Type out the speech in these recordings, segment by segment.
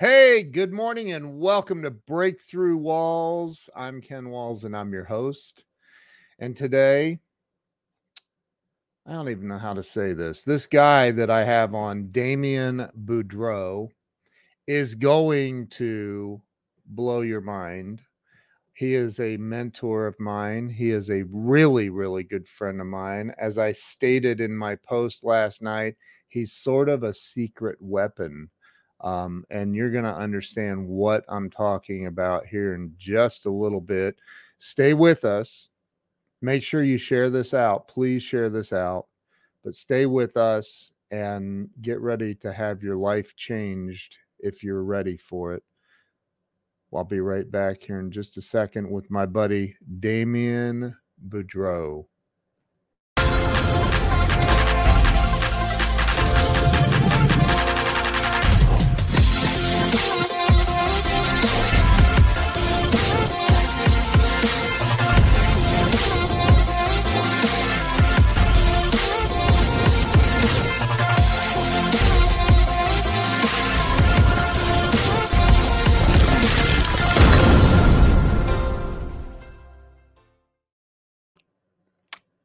Hey, good morning and welcome to Breakthrough Walls. I'm Ken Walls and I'm your host. And today, I don't even know how to say this. This guy that I have on, Damian Boudreaux, is going to blow your mind. He is a mentor of mine. He is a really, really good friend of mine. As I stated in my post last night, he's sort of a secret weapon um, and you're going to understand what I'm talking about here in just a little bit. Stay with us. Make sure you share this out. Please share this out, but stay with us and get ready to have your life changed if you're ready for it. I'll be right back here in just a second with my buddy Damian Boudreaux.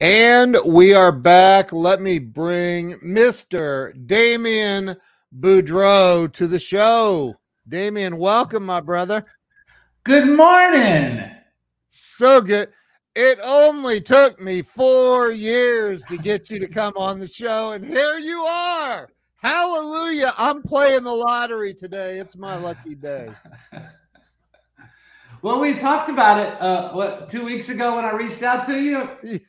And we are back. Let me bring Mr. Damian Boudreaux to the show. Damian, welcome, my brother. Good morning. So good. It only took me four years to get you to come on the show, and here you are. Hallelujah. I'm playing the lottery today. It's my lucky day. well, we talked about it, uh, what, two weeks ago when I reached out to you?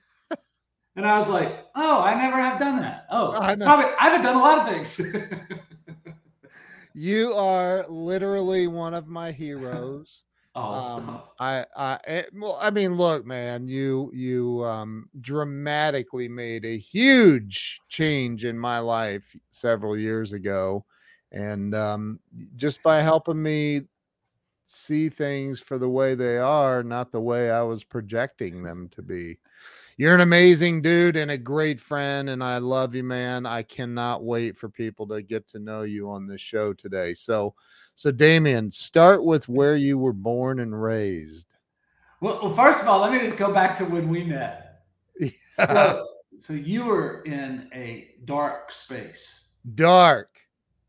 And I was like, oh, I never have done that. Oh, I probably I haven't done a lot of things. you are literally one of my heroes. Oh, um, I, I, it, eh, well, I mean, look, man, you, you, um, dramatically made a huge change in my life several years ago, and um, just by helping me see things for the way they are, not the way I was projecting them to be you're an amazing dude and a great friend and i love you man. I cannot wait for people to get to know you on this show today. So so damian start with where you were born and raised. Well, well first of all let me just go back to when we met. So, so you were in a dark space. Dark.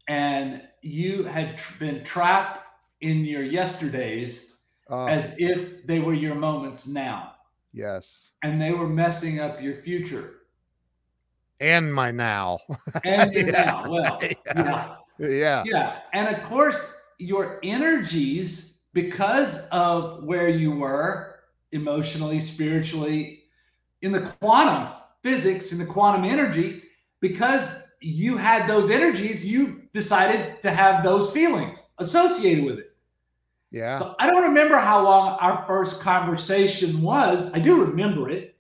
And you had been trapped in your yesterdays uh, as if they were your moments now Yes. And they were messing up your future. And my now. and your yeah. now. Well, yeah. yeah. Yeah. Yeah. And of course, your energies, because of where you were emotionally, spiritually, in the quantum physics, in the quantum energy, because you had those energies, you decided to have those feelings associated with it. Yeah. So I don't remember how long our first conversation was. I do remember it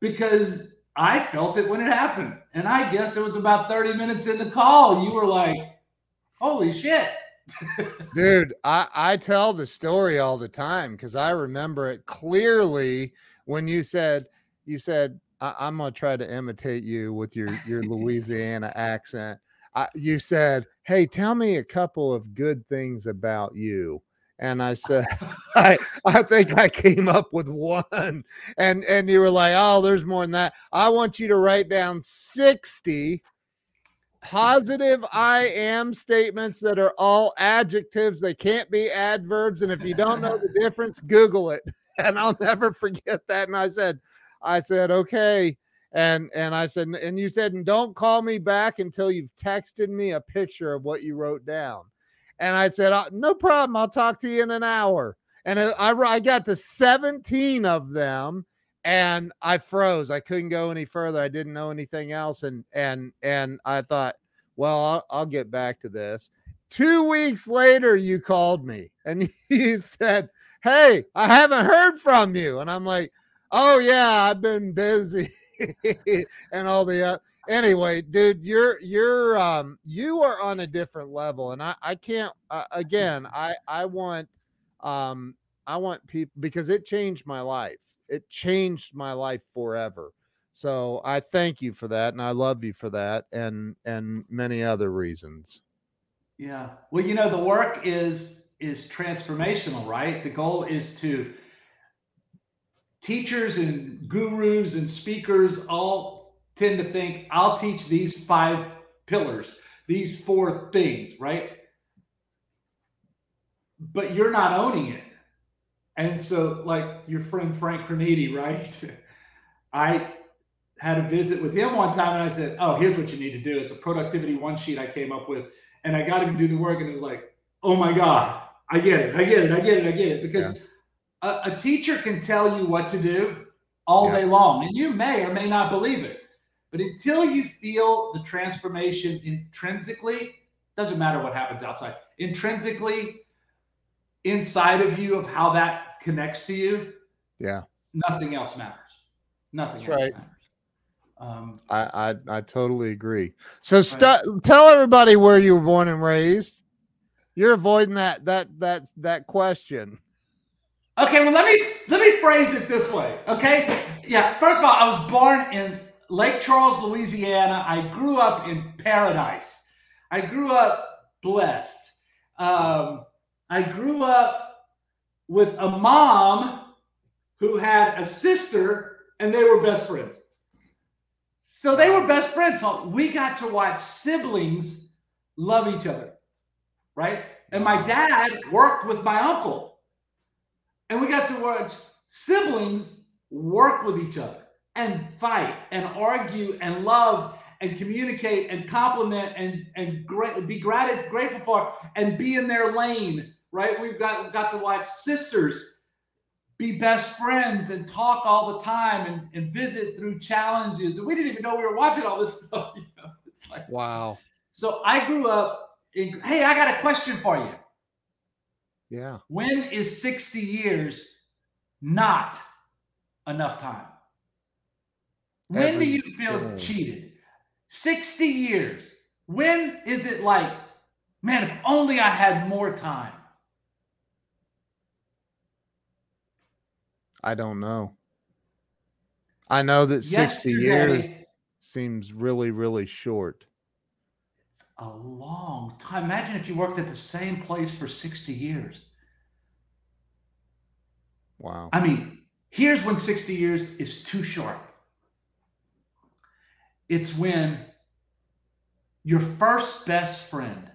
because I felt it when it happened. And I guess it was about 30 minutes in the call. You were like, holy shit. Dude, I, I tell the story all the time because I remember it clearly when you said, you said, I, am gonna try to imitate you with your your Louisiana accent. I, you said, "Hey, tell me a couple of good things about you." And I said, I I think I came up with one, and and you were like, oh, there's more than that. I want you to write down sixty positive I am statements that are all adjectives. They can't be adverbs, and if you don't know the difference, Google it. And I'll never forget that. And I said, I said, okay. And and I said, and you said, and don't call me back until you've texted me a picture of what you wrote down. And I said, uh, no problem. I'll talk to you in an hour. And I, I got to 17 of them and I froze. I couldn't go any further. I didn't know anything else. And, and, and I thought, well, I'll, I'll get back to this. Two weeks later, you called me and you said, Hey, I haven't heard from you. And I'm like, Oh, yeah, I've been busy and all the, uh, anyway, dude, you're you're um you are on a different level, and I I can't uh, again. I I want um I want people because it changed my life. It changed my life forever. So I thank you for that, and I love you for that, and and many other reasons. Yeah. Well, you know, the work is is transformational, right? The goal is to teachers and gurus and speakers all tend to think I'll teach these five pillars, these four things, right? But you're not owning it. And so, like your friend Frank Graniti, right? I had a visit with him one time and I said, Oh, here's what you need to do. It's a productivity one sheet I came up with. And I got him to do the work, and it was like, Oh my God, I get it. I get it. I get it. I get it. Because yeah. a, a, teacher can tell you what to do all yeah. day long, and you may or may not believe it. But until you feel the transformation intrinsically, doesn't matter what happens outside, intrinsically inside of you of how that connects to you, yeah, nothing else matters. Nothing That's else right. matters. Um, I, I I totally agree. So st- tell everybody where you were born and raised. You're avoiding that that that that question. Okay, well let me let me phrase it this way. Okay, yeah. First of all, I was born in Lake Charles, Louisiana. I grew up in paradise. I grew up blessed. Um, I grew up with a mom who had a sister, and they were best friends. So they were best friends. So we got to watch siblings love each other, right? And my dad worked with my uncle. And we got to watch siblings work with each other and fight and argue and love and communicate and compliment and and great, be grat- grateful for and be in their lane right we've got got to watch sisters be best friends and talk all the time and, and visit through challenges. And we didn't even know we were watching all this stuff. You know, it's like wow. So I grew up in hey, I got a question for you. Yeah. When is 60 years not enough time? When do you feel cheated? 60 years. When is it like, man, if only I had more time? I don't know. I know that 60 years seems really, really short. It's a long time. Imagine if you worked at the same place for 60 years. Wow. I mean, here's when 60 years is too short it's when your first best friend,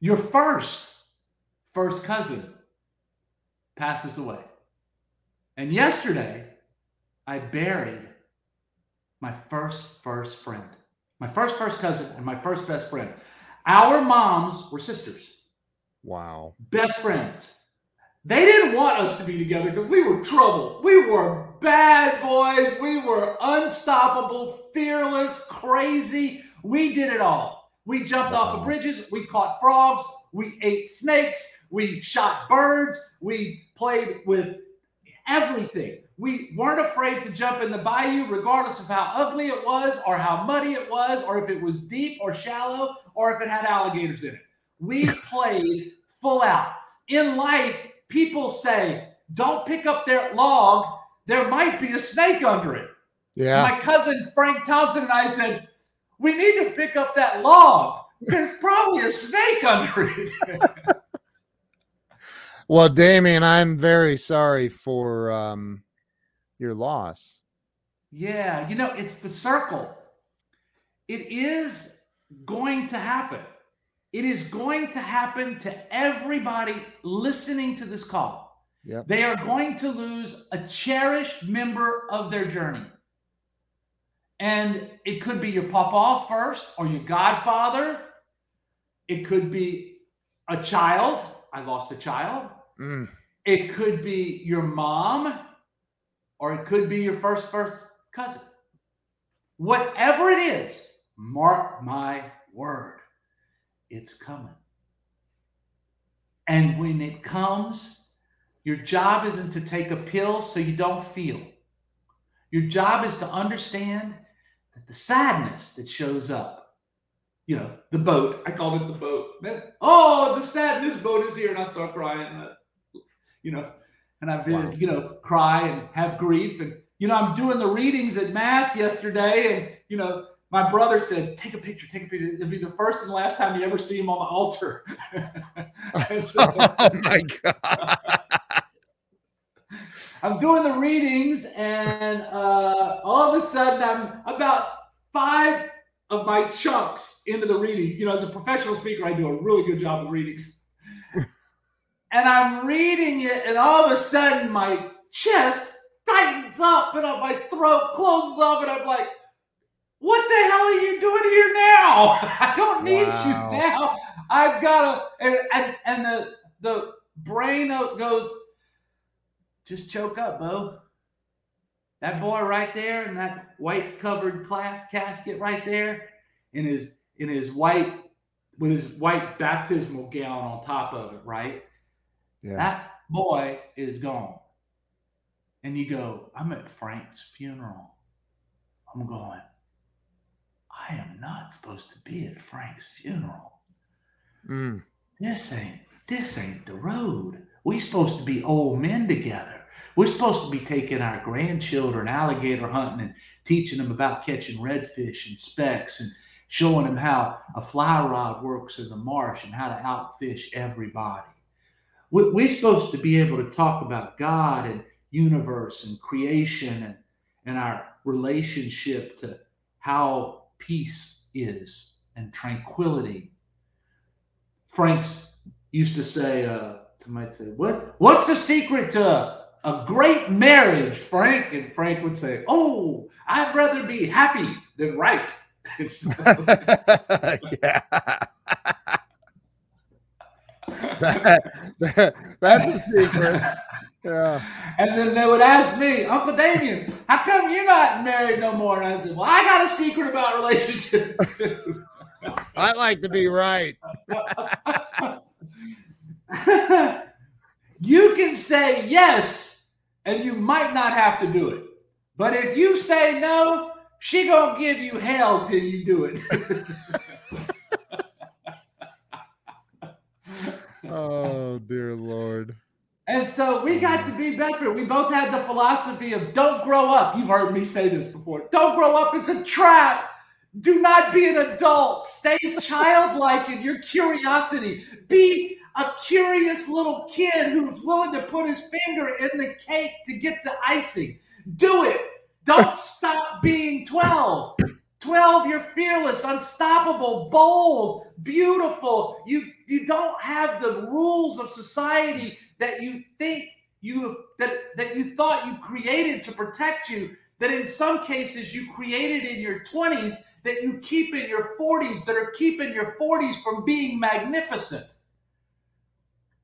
your first first cousin passes away. And yesterday, I buried my first first friend, my first first cousin, and my first best friend. Our moms were sisters. Wow. Best friends. They didn't want us to be together because we were trouble. We were bad boys. We were unstoppable, fearless, crazy. We did it all. We jumped wow. off of bridges. We caught frogs. We ate snakes. We shot birds. We played with everything. We weren't afraid to jump in the bayou, regardless of how ugly it was, or how muddy it was, or if it was deep or shallow, or if it had alligators in it. We played full out. In life, people say, don't pick up that log. There might be a snake under it. Yeah. My cousin Frank Thompson and I said, we need to pick up that log. There's probably a snake under it. Well, Damian, I'm very sorry for um, your loss. Yeah, you know, it's the circle. It is going to happen. It is going to happen to everybody listening to this call. Yep. They are going to lose a cherished member of their journey. And it could be your papa first or your godfather. It could be a child I lost a child. Mm. It could be your mom, or it could be your first first cousin. Whatever it is, mark my word, it's coming. And when it comes, your job isn't to take a pill so you don't feel. Your job is to understand that the sadness that shows up you know, the boat. I called it the boat. oh, the sadness boat is here, and I start crying. And I, you know, and I've wow. you know, cry and have grief, and you know, I'm doing the readings at mass yesterday, and you know, my brother said, "Take a picture, take a picture. It'll be the first and last time you ever see him on the altar." so, oh my god! I'm doing the readings, and uh, all of a sudden, I'm about five of my chunks into the reading. You know, as a professional speaker, I do a really good job of readings. and I'm reading it, and all of a sudden, my chest tightens up, and my throat closes up, and I'm like what the hell are you doing here now? I don't need wow. you now. I've got to, and, and, and the, the brain goes, just choke up, Bo. That boy right there in that white covered class casket right there in his, in his white, with his white baptismal gown on top of it, right? Yeah. That boy is gone. And you go, I'm at Frank's funeral. I'm going, I am not supposed to be at Frank's funeral. Mm. This ain't this ain't the road. We supposed to be old men together. We're supposed to be taking our grandchildren alligator hunting and teaching them about catching redfish and specks and showing them how a fly rod works in the marsh and how to outfish everybody. We're supposed to be able to talk about God and universe and creation and, and our relationship to how peace is and tranquility. Franks used to say, uh, might say, "What? What's the secret to a great marriage, Frank?" And Frank would say, "Oh, I'd rather be happy than right." yeah. that, that, that's a secret. Yeah. And then they would ask me, Uncle Damian, how come you're not married no more? And I said, Well, I got a secret about relationships. I like to be right. you can say yes, and you might not have to do it. But if you say no, she gonna give you hell till you do it. oh dear Lord. And so we got to be best friends. We both had the philosophy of don't grow up. You've heard me say this before. Don't grow up. It's a trap. Do not be an adult. Stay childlike in your curiosity. Be a curious little kid who's willing to put his finger in the cake to get the icing. Do it. Don't stop being 12. 12, you're fearless, unstoppable, bold, beautiful. You you don't have the rules of society that you think you that that you thought you created to protect you that in some cases you created in your 20s that you keep in your 40s that are keeping your 40s from being magnificent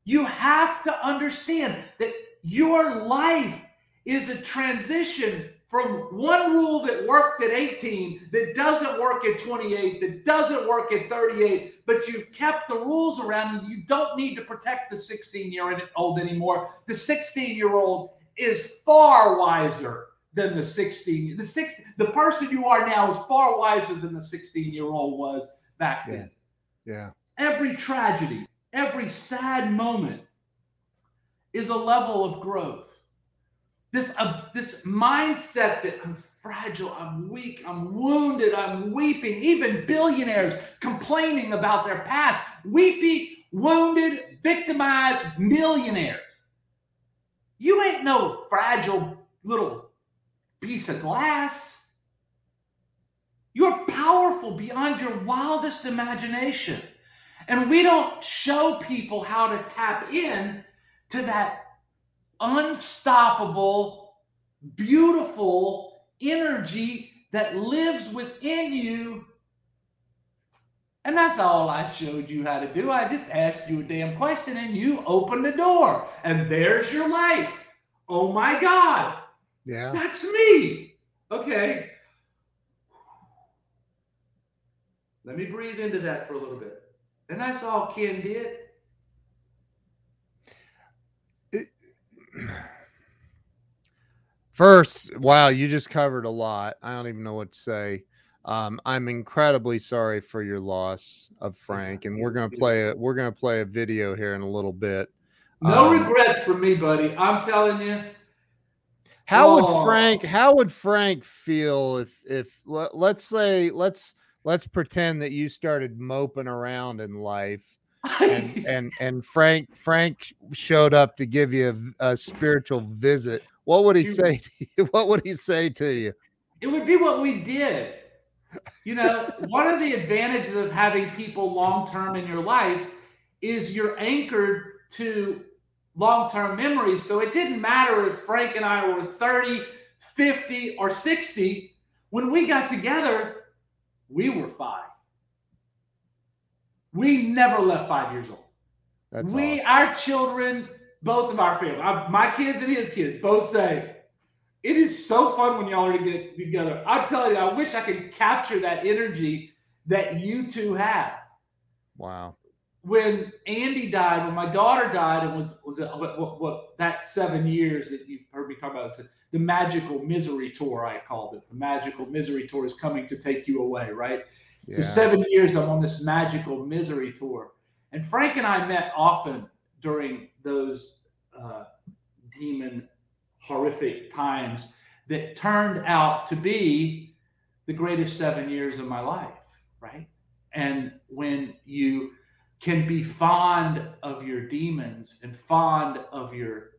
you have to understand that your life is a transition from one rule that worked at 18 that doesn't work at 28, that doesn't work at 38, but you've kept the rules around and you don't need to protect the 16 year old anymore. The 16 year old is far wiser than the 16 the 16 the person you are now is far wiser than the 16 year old was back then. Yeah. Every tragedy every sad moment is a level of growth this uh, this mindset that I'm fragile, I'm weak, I'm wounded, I'm weeping. Even billionaires complaining about their past, weepy, wounded, victimized millionaires. You ain't no fragile little piece of glass. You're powerful beyond your wildest imagination. And we don't show people how to tap in to that unstoppable, beautiful energy that lives within you. And that's all I showed you how to do. I just asked you a damn question and you opened the door. And there's your light. Oh my God. Yeah. That's me. Okay. Let me breathe into that for a little bit. And that's all Ken did. First, wow, you just covered a lot. I don't even know what to say. Um, I'm incredibly sorry for your loss of Frank, and we're gonna play it. We're gonna play a video here in a little bit. No um, regrets for me, buddy. I'm telling you. How would Oh. Frank how would Frank feel if if let, let's say let's let's pretend that you started moping around in life and and and Frank Frank showed up to give you a, a spiritual visit. What would he say to you? What would he say to you? it would be what we did. You know, one of the advantages of having people long term in your life is you're anchored to long term memories. So it didn't matter if Frank and I were 30, 50, or 60. When we got together, we were five. We never left five years old. That's we, awesome. our children, both of our family, I- my kids and his kids, both say, it is so fun when y'all are to get together. I'm telling you, I wish I could capture that energy that you two have. wow. When Andy died, when my daughter died, and was was it what, what, what that seven years that you've heard me talk about, it's the magical misery tour. I called it the magical misery tour is coming to take you away, right? So seven years I'm on this magical misery tour, and Frank and I met often during those uh, demon horrific times that turned out to be the greatest seven years of my life, right? And when you can be fond of your demons and fond of your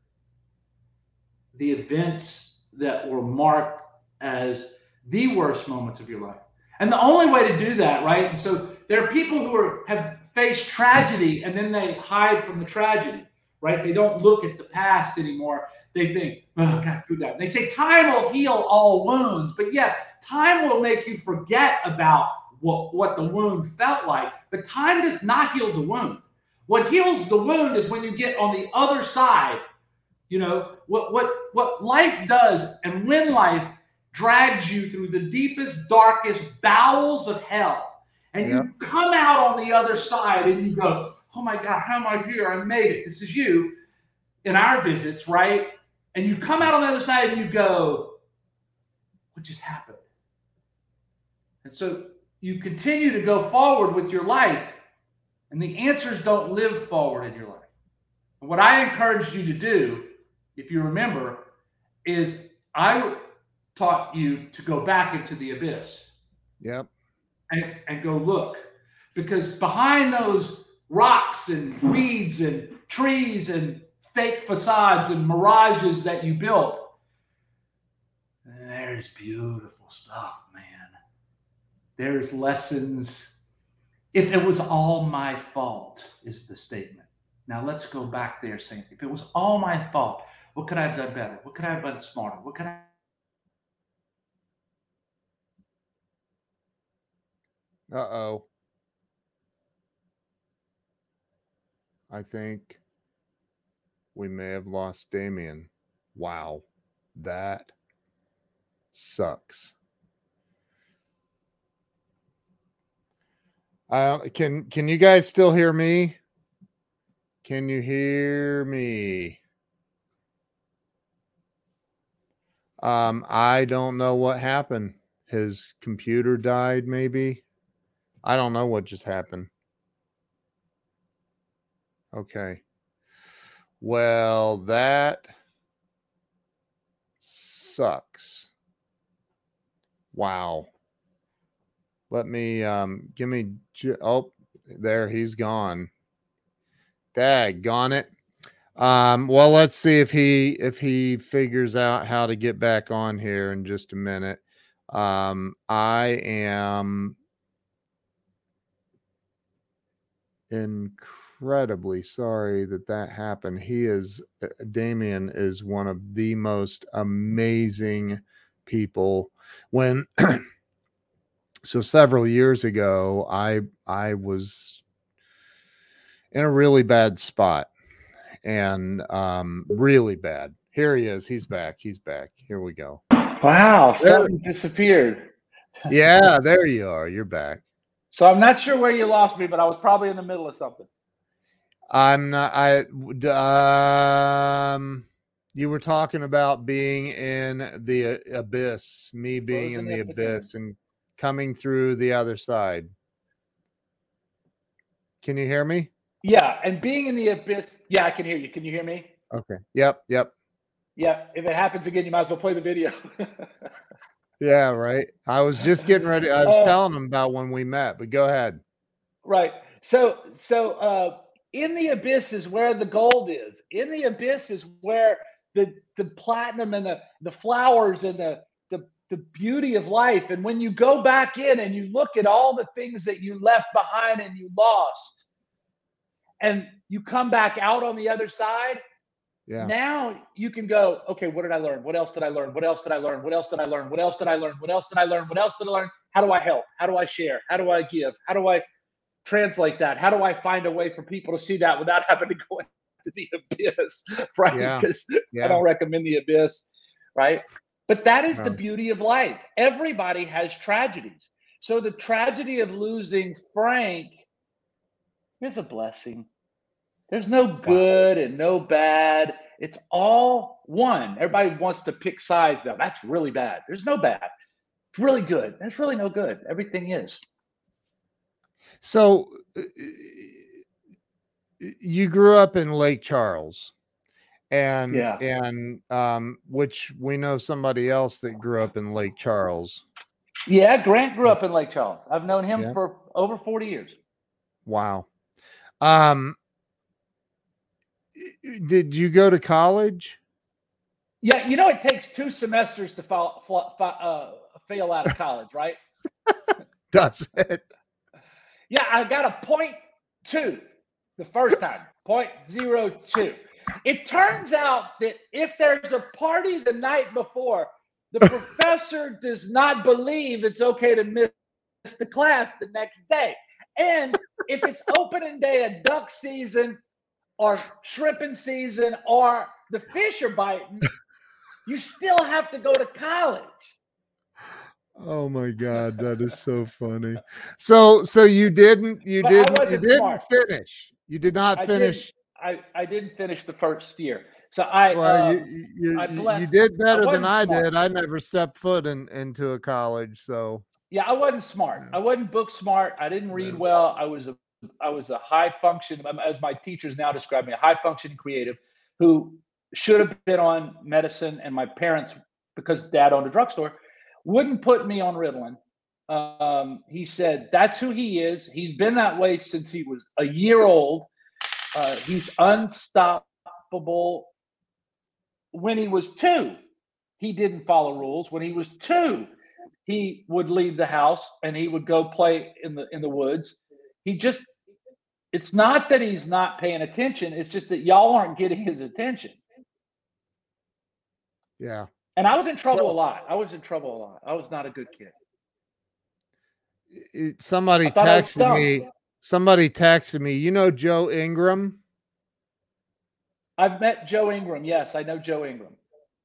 the events that were marked as the worst moments of your life. And the only way to do that, right? And so there are people who are have faced tragedy and then they hide from the tragedy, right? They don't look at the past anymore. They think, oh, I got through that. They say time will heal all wounds, but yeah, time will make you forget about what, what the wound felt like. But time does not heal the wound. What heals the wound is when you get on the other side. You know what what what life does, and when life drags you through the deepest, darkest bowels of hell, and Yep. you come out on the other side, and you go, "Oh my God, how am I here? I made it. This is you." In our visits, right? And you come out on the other side, and you go, "What just happened?" And so you continue to go forward with your life, and the answers don't live forward in your life. And what I encouraged you to do, if you remember, is I taught you to go back into the abyss Yep. and, and go look. Because behind those rocks and weeds and trees and fake facades and mirages that you built, there's beautiful stuff. There's lessons. If it was all my fault, is the statement. Now let's go back there saying, if it was all my fault, what could I have done better? What could I have done smarter? What could I Uh oh. I think we may have lost Damian. Wow. That sucks. Can can you guys still hear me? Can you hear me? Um, I don't know what happened. His computer died, maybe. I don't know what just happened. Okay. Well, that sucks. Wow. Let me um give me oh there he's gone. Dag gone it. Um well let's see if he if he figures out how to get back on here in just a minute. Um I am incredibly sorry that that happened. He is uh, Damian is one of the most amazing people. When so several years ago, I I was in a really bad spot and um really bad. Here he is. He's back. He's back. Here we go. Wow, something disappeared. Yeah, there you are. You're back. So I'm not sure where you lost me, but I was probably in the middle of something. I'm not. I um. You were talking about being in the abyss, me being in the abyss and coming through the other side. Can you hear me? Yeah, and being in the abyss. Yeah, I can hear you. Can you hear me? Okay. Yep. Yep. Yeah, if it happens again, you might as well play the video. Yeah, right. I was just getting ready. I was Uh, telling him about when we met, but go ahead. right. So, so uh, in the abyss is where the gold is. In the abyss is where the the platinum and the the flowers and the the beauty of life. And when you go back in and you look at all the things that you left behind and you lost, and you come back out on the other side, Yeah. now you can go, okay, what did I learn? What else did I learn? What else did I learn? What else did I learn? What else did I learn? What else did I learn? What else did I learn? How do I help? How do I share? How do I give? How do I translate that? How do I find a way for people to see that without having to go into the abyss? Right? Yeah. Because I don't recommend the abyss, right? But that is the beauty of life. Everybody has tragedies. So the tragedy of losing Frank is a blessing. There's no good and no bad. It's all one. Everybody wants to pick sides now. That's really bad. There's no bad. It's really good. There's really no good. Everything is. So uh, you grew up in Lake Charles. And Yeah. and um which we know somebody else that grew up in Lake Charles. Yeah, Grant grew up in Lake Charles. I've known him Yeah. for over 40 years. Wow. Um did you go to college? Yeah, you know it takes two semesters to fall, fa- fa- uh, fail out of college, right? Does it? Yeah, I got a point two the first time, point zero two. It turns out that if there's a party the night before, the professor does not believe it's okay to miss the class the next day. And if it's opening day of duck season or shrimping season or the fish are biting, you still have to go to college. Oh my god, that is so funny. So so you didn't you But didn't you didn't smart. finish. You did not finish. I, I didn't finish the first year. So I Well, uh, you, you, I you- did better than I smart. did. I never stepped foot in, into a college, so Yeah, I wasn't smart. Yeah. I wasn't book smart. I didn't read Yeah. well. I was a I was a high function, um, as my teachers now describe me, a high functioning creative who should have been on medicine. And my parents, because dad owned a drugstore, wouldn't put me on Ritalin. Um, he said that's who he is. He's been that way since he was a year old. Uh, he's unstoppable. When he was two, he didn't follow rules. When he was two, he would leave the house and he would go play in the in the woods. He just it's not that he's not paying attention, it's just that y'all aren't getting his attention. yeah. And I was in trouble So- a lot. I was in trouble a lot. I was not a good kid. It- somebody I thought I was texted me. Somebody texted me. You know Joe Ingram. I've met Joe Ingram. Yes, I know Joe Ingram.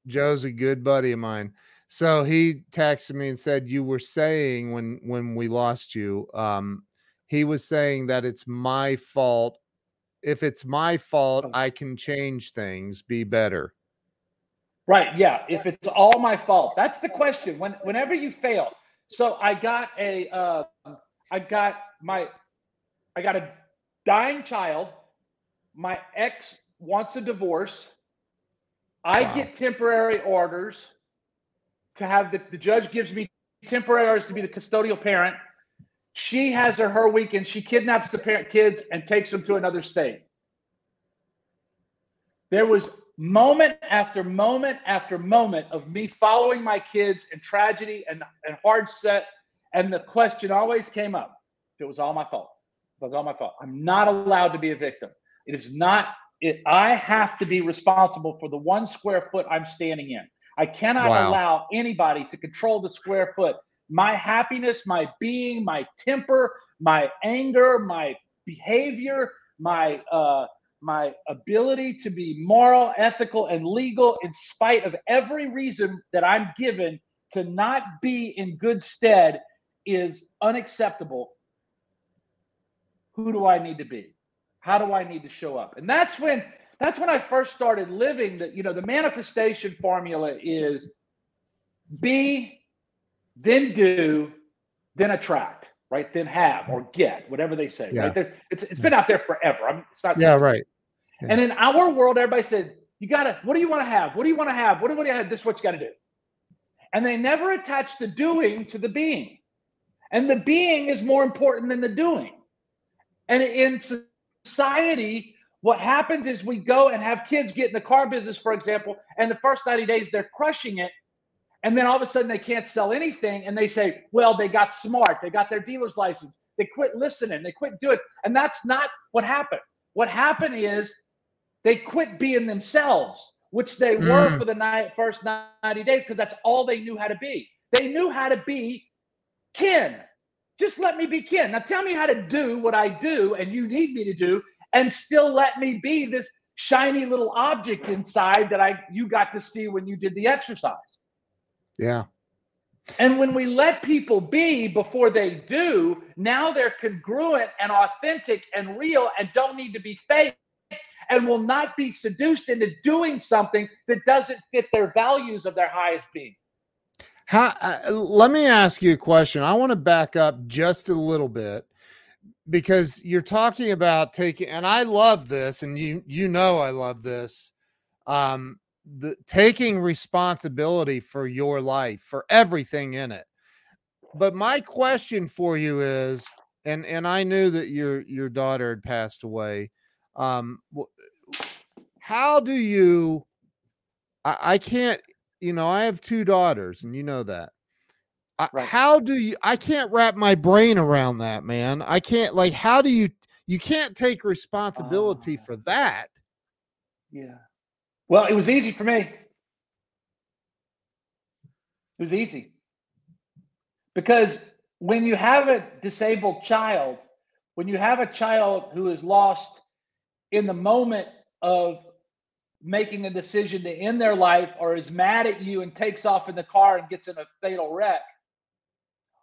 Joe's a good buddy of mine. So he texted me and said you were saying when when we lost you, um, he was saying that it's my fault. If it's my fault, Oh. I can change things, be better. Right. Yeah. If it's all my fault, that's the question. When whenever you fail, so I got a, uh, I got my, I got a dying child. My ex wants a divorce. I Wow. get temporary orders to have the, the judge gives me temporary orders to be the custodial parent. She has her her weekend. She kidnaps the parent kids and takes them to another state. There was moment after moment after moment of me following my kids in tragedy and, and hard set. And the question always came up if it was all my fault. Was all my fault. I'm not allowed to be a victim. It is not, it, I have to be responsible for the one square foot I'm standing in. I cannot Wow. allow anybody to control the square foot. My happiness, my being, my temper, my anger, my behavior, my uh, my ability to be moral, ethical, and legal in spite of every reason that I'm given to not be in good stead is unacceptable. Who do I need to be? How do I need to show up? And that's when that's when I first started living that, you know, the manifestation formula is be, then do, then attract, right? Then have or get, whatever they say. Yeah. Right. There, it's it's been out there forever. I'm it's not Yeah, right. and in our world, everybody said, You gotta, what do you want to have? What do you want to have? What do you want to have? This is what you got to do. And they never attach the doing to the being. And the being is more important than the doing. And in society, what happens is we go and have kids get in the car business, for example, and the first 90 days they're crushing it. And then all of a sudden they can't sell anything. And they say, well, they got smart. They got their dealer's license. They quit listening. They quit doing it. And that's not what happened. What happened is they quit being themselves, which they mm. were for the first 90 days, because that's all they knew how to be. They knew how to be Ken. Just let me be Ken. Now tell me how to do what I do and you need me to do, and still let me be this shiny little object inside that I you got to see when you did the exercise. Yeah. And when we let people be before they do, now they're congruent and authentic and real and don't need to be fake and will not be seduced into doing something that doesn't fit their values of their highest being. How, uh, let me ask you a question. I want to back up just a little bit because you're talking about taking, and I love this, and you you know I love this. Um, the taking responsibility for your life for everything in it but my question for you is and and i knew that your your daughter had passed away um how do you i, I can't you know i have two daughters and you know that I, right. how do you i can't wrap my brain around that man i can't like how do you you can't take responsibility uh, for that yeah well, it was easy for me. It was easy. Because when you have a disabled child, when you have a child who is lost in the moment of making a decision to end their life or is mad at you and takes off in the car and gets in a fatal wreck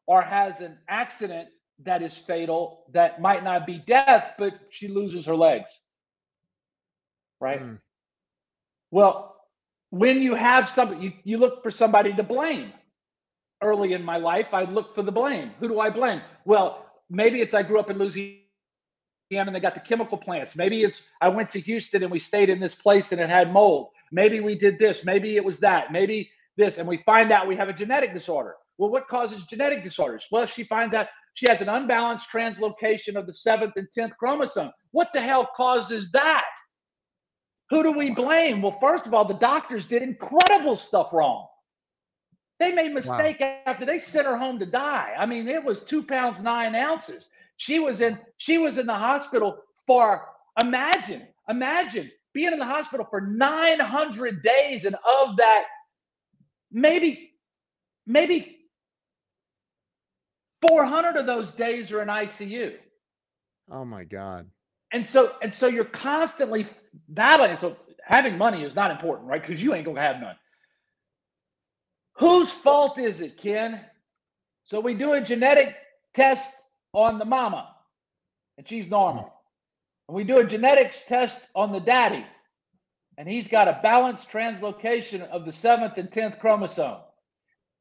or has an accident that is fatal that might not be death but she loses her legs right mm. Well, when you have something, you, you look for somebody to blame. Early in my life, I look for the blame. Who do I blame? Well, maybe it's I grew up in Louisiana and they got the chemical plants. Maybe it's I went to Houston and we stayed in this place and it had mold. Maybe we did this. Maybe it was that. Maybe this. And we find out we have a genetic disorder. Well, what causes genetic disorders? Well, she finds out she has an unbalanced translocation of the seventh and 10th chromosome. What the hell causes that? Who do we blame? Well, first of all, the doctors did incredible stuff wrong. They made mistake wow. after they sent her home to die. I mean, it was two pounds nine ounces. She was in she was in the hospital for imagine imagine being in the hospital for 900 days, and of that, maybe maybe 400 of those days are in ICU. Oh my God and so and so you're constantly battling. So having money is not important, right? Because you ain't gonna have none. Whose fault is it, Ken? So we do a genetic test on the mama, and she's normal. And we do a genetics test on the daddy, and he's got a balanced translocation of the seventh and tenth chromosome.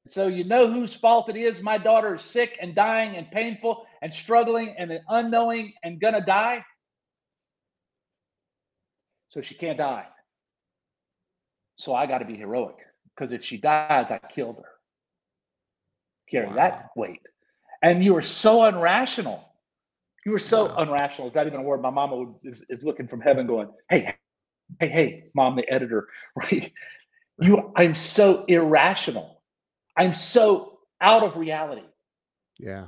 So you know whose fault it is. My daughter is sick and dying and painful and struggling and unknowing and gonna die so she can't die. So I got to be heroic because if she dies, I killed her. Carry wow. that weight. And you were so unrational. You were so wow. unrational. Is that even a word? My mama is, is looking from heaven going, hey, hey, hey, mom, the editor, right? You, I'm so irrational. I'm so out of reality. Yeah.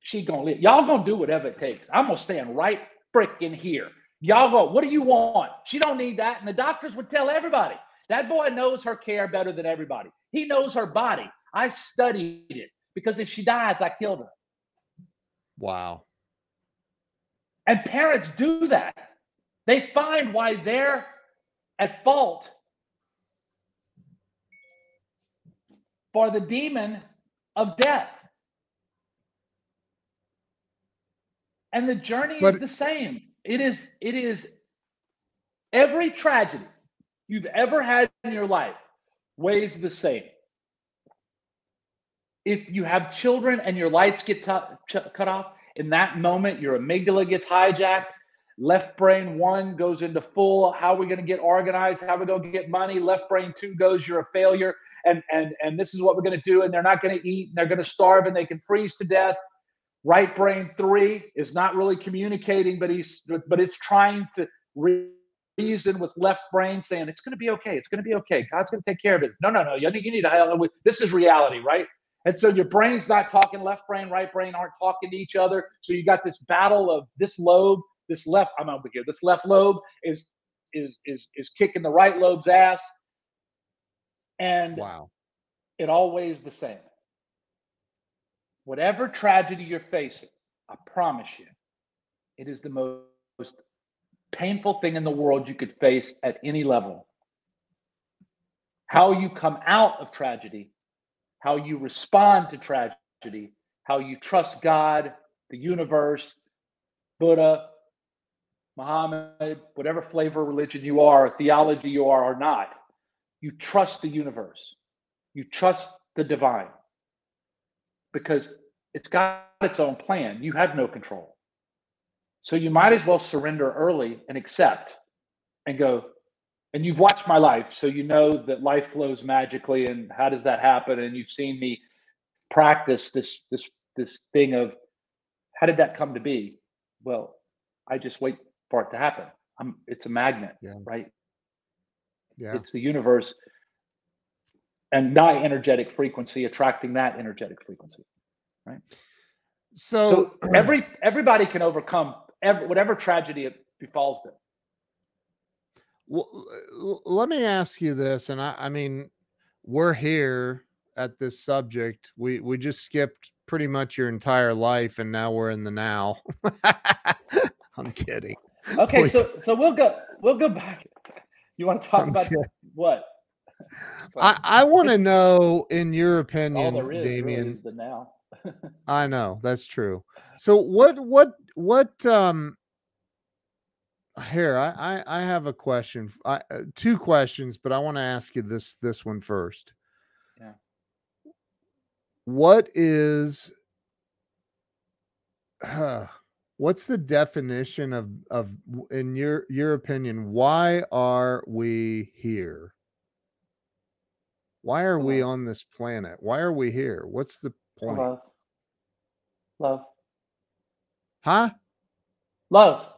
She gonna live. Y'all gonna do whatever it takes. I'm gonna stand right freaking here Y'all go, what do you want? She don't need that. And the doctors would tell everybody, that boy knows her care better than everybody. He knows her body. I studied it because if she dies, I killed her. Wow. And parents do that. They find why they're at fault for the demon of death. And the journey but, is the same. It is it is every tragedy you've ever had in your life weighs the same. If you have children and your lights get t- cut off, in that moment your amygdala gets hijacked, Left brain one goes into full. How are we going to get organized? How are we going to get money? Left brain two goes, you're a failure, and and and this is what we're going to do. And they're not going to eat, and they're going to starve, and they can freeze to death. Right brain three is not really communicating, but he's but it's trying to reason with left brain, saying it's going to be okay. It's going to be okay. God's going to take care of it. No, no, no. You need, you need to. This is reality, right? And so your brain's not talking. Left brain, right brain aren't talking to each other. So you got this battle of this lobe, this left. I'm over here. This left lobe is is is is kicking the right lobe's ass, and wow, it always the same. Whatever tragedy you're facing, I promise you, it is the most painful thing in the world you could face at any level. How you come out of tragedy, how you respond to tragedy, how you trust God, the universe, Buddha, Muhammad, whatever flavor religion you are, theology you are or not, you trust the universe. You trust the divine because it's got its own plan. You have no control. So you might as well surrender early and accept and go, and you've watched my life, so you know that life flows magically and how does that happen? And you've seen me practice this this this thing of how did that come to be? Well, I just wait for it to happen. I'm it's a magnet, yeah. right? Yeah. It's the universe and my energetic frequency attracting that energetic frequency right so, so every everybody can overcome every, whatever tragedy it befalls them well, let me ask you this and I, I mean we're here at this subject we we just skipped pretty much your entire life and now we're in the now i'm kidding okay so so we'll go we'll go back you want to talk I'm about kidding. what I, I want to know, in your all opinion, there is really Damian. is the now I know that's true. So what what what um here I I, I have a question. I, uh, two questions, but I want to ask you this this one first. Yeah. What is uh, what's the definition of of in your your opinion why are we here? Why are we on this planet? Why are we here? What's the point? love love Huh? love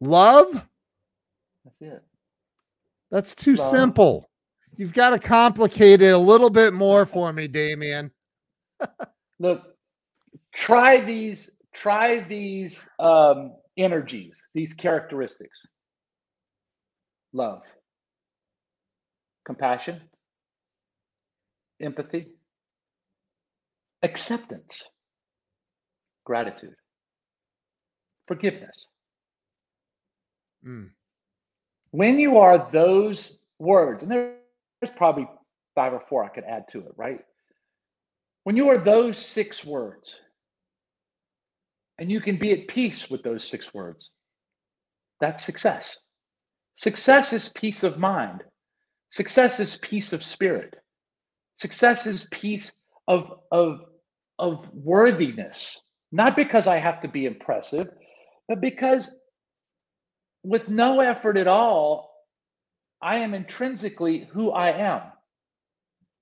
Love? that's it That's too Love. simple. You've got to complicate it a little bit more for me, Damian. look try these try these um energies these characteristics love compassion empathy acceptance gratitude forgiveness Mm, when you are those words and there's probably five or four i could add to it right? When you are those six words and you can be at peace with those six words that's success. Success is peace of mind. Success is peace of spirit. Success is peace of of of worthiness. Not because i have to be impressive but because with no effort at all i am intrinsically who i am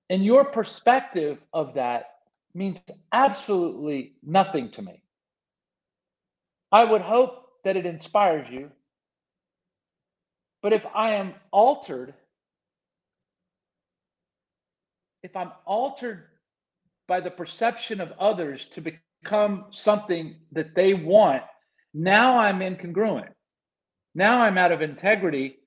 and your perspective of that means absolutely nothing to me I would hope that it inspires you. But if I am altered, if I'm altered by the perception of others to become something that they want, now I'm incongruent. Now I'm out of integrity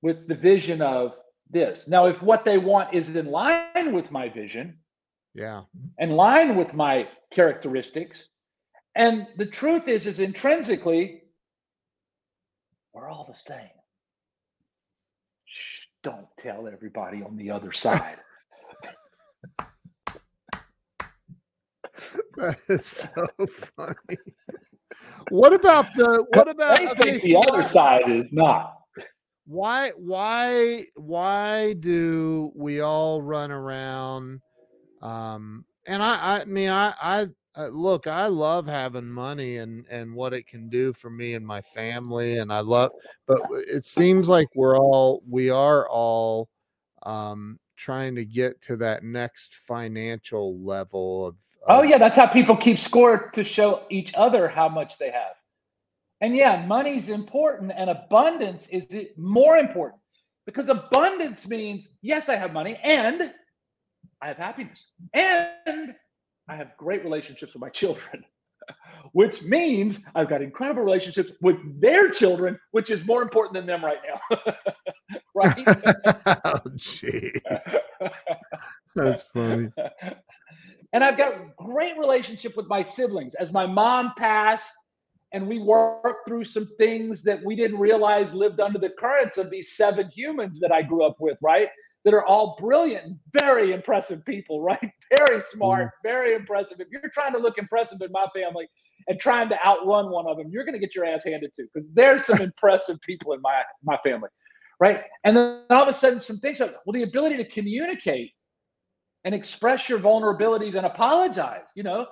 with the vision of this. Now, if what they want is in line with my vision, yeah. in line with my characteristics, and the truth is, is intrinsically, we're all the same. Shh, don't tell everybody on the other side. That is so funny. What about the what about okay, think so the other why- side is not. why why why do we all run around um and i i mean i i uh, look, I love having money and and what it can do for me and my family, and I love. But it seems like we're all we are all um, trying to get to that next financial level of. Oh uh, yeah, that's how people keep score to show each other how much they have. And yeah, money's important, and abundance is it more important because abundance means yes, I have money, and I have happiness, and I have great relationships with my children, which means I've got incredible relationships with their children, which is more important than them right now. right? oh, jeez, that's funny. and I've got great relationship with my siblings. As my mom passed, and we worked through some things that we didn't realize lived under the currents of these seven humans that I grew up with, right? That are all brilliant very impressive people, right? Very smart, mm-hmm. very impressive. If you're trying to look impressive in my family and trying to outrun one of them, you're going to get your ass handed to because there's some impressive people in my my family, right? And then all of a sudden, some things like well, the ability to communicate and express your vulnerabilities and apologize. You know,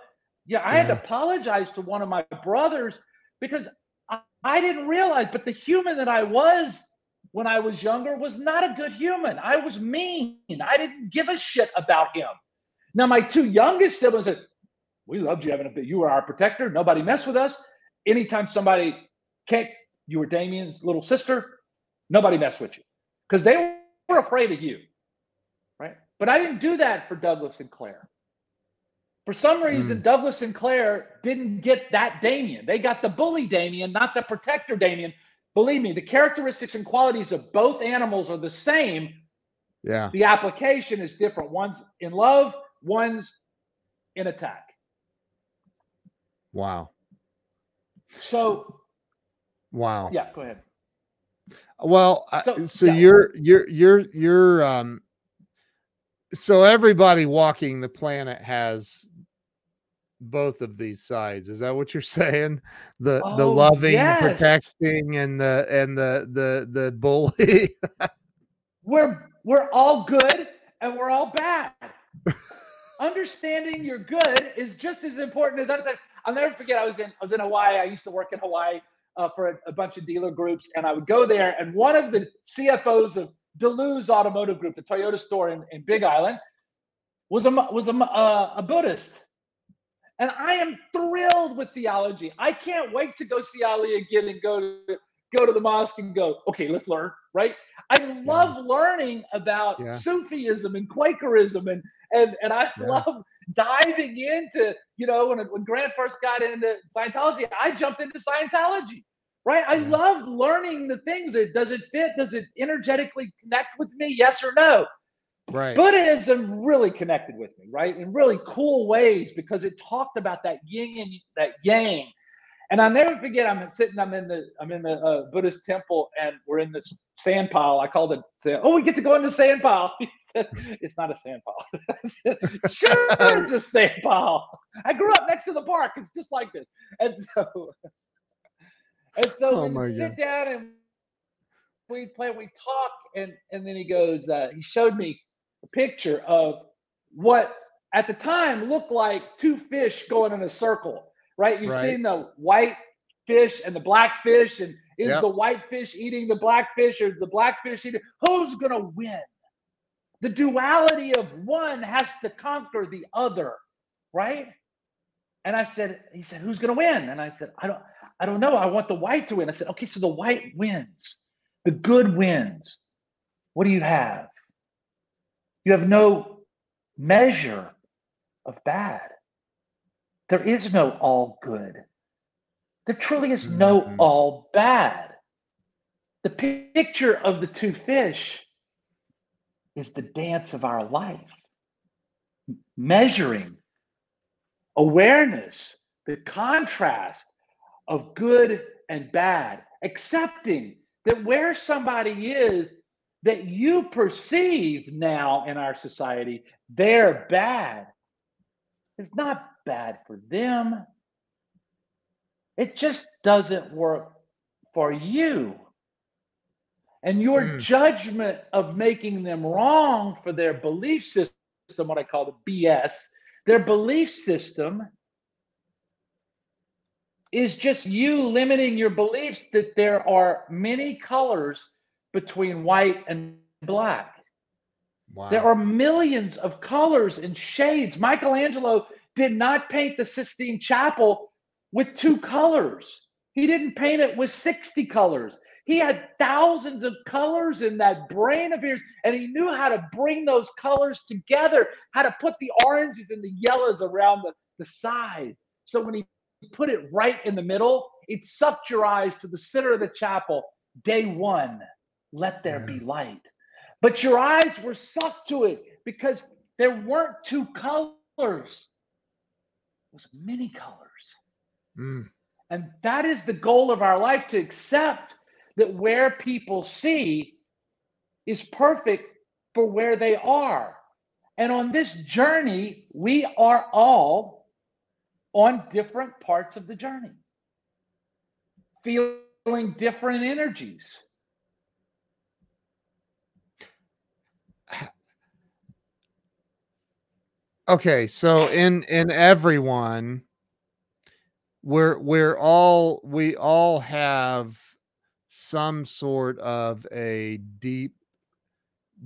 yeah, I had to apologize to one of my brothers because I, I didn't realize, but the human that I was when I was younger was not a good human. I was mean. I didn't give a shit about him. Now, my two youngest siblings said, We loved you, Evan. You were our protector. Nobody messed with us. Anytime somebody kicked, you were Damian's little sister, nobody messed with you because they were afraid of you. Right. But I didn't do that for Douglas and Claire. For some hmm. reason, Douglas and Claire didn't get that Damian. They got the bully Damian, not the protector Damian. Believe me, the characteristics and qualities of both animals are the same. Yeah, The application is different. One's in love, one's in attack. wow, So, wow. yeah, go ahead. Well, I- So- so, yeah. you're you're you're you're um so everybody walking the planet has both of these sides. Is that what you're saying? The the Oh, loving, yes. protecting and the and the the the bully. We're we're all good and we're all bad. Understanding you're good is just as important as understanding. I'll never forget. I was in I was in Hawaii. I used to work in Hawaii uh, for a, a bunch of dealer groups, and I would go there. And one of the CFOs of Deleuze Automotive Group, the Toyota store in, in Big Island, was a was a, uh, a Buddhist. And I am thrilled with theology. I can't wait to go see Ali again and go to go to the mosque and go, okay, let's learn, right? I love learning about Yeah. Sufism and Quakerism and and and I Yeah. love diving into, you know, when when Grant first got into Scientology, I jumped into Scientology. Right? I love learning the things. Does it fit? Does it energetically connect with me? Yes or no? Right. Buddhism really connected with me, right? In really cool ways because it talked about that yin and that yang. And I'll never forget. I'm sitting. I'm in the. I'm in the uh, Buddhist temple, and we're in this sand pile. I called it. Sand, oh, we get to go in the sand pile. Said, it's not a sand pile. Said, sure, it's a sand pile. I grew up next to the park. It's just like this. And so, and so Oh we sit God. down and we play. We talk, and and then he goes. Uh, he showed me picture of what at the time looked like two fish going in a circle, right? You've Right. seen the white fish and the black fish, and is Yep. the white fish eating the black fish or the black fish eating? Who's gonna win? The duality of one has to conquer the other, right? And I said, he said, who's gonna win? And I said, I don't, I don't know. I want the white to win. I said, okay, so the white wins. The good wins. What do you have? You have no measure of bad. There is no all good. There truly is no Mhm. all bad. The picture of the two fish is the dance of our life, measuring awareness, the contrast of good and bad, accepting that where somebody is that you perceive now in our society, they're bad. It's not bad for them. It just doesn't work for you. And your Mm. judgment of making them wrong for their belief system, what I call the BS, their belief system is just you limiting your beliefs that there are many colors between white and black. Wow. There are millions of colors and shades. Michelangelo did not paint the Sistine Chapel with two colors. He didn't paint it with 60 colors. He had thousands of colors in that brain of his, and he knew how to bring those colors together, how to put the oranges and the yellows around the, the sides. So when he put it right in the middle, it sucked your eyes to the center of the chapel. Day one, let there be light. But your eyes were sucked to it because there weren't two colors, it was many colors. Mm. And that is the goal of our life to accept that where people see is perfect for where they are. And on this journey, we are all on different parts of the journey, feeling different energies. Okay, so in in everyone we're we're all we all have some sort of a deep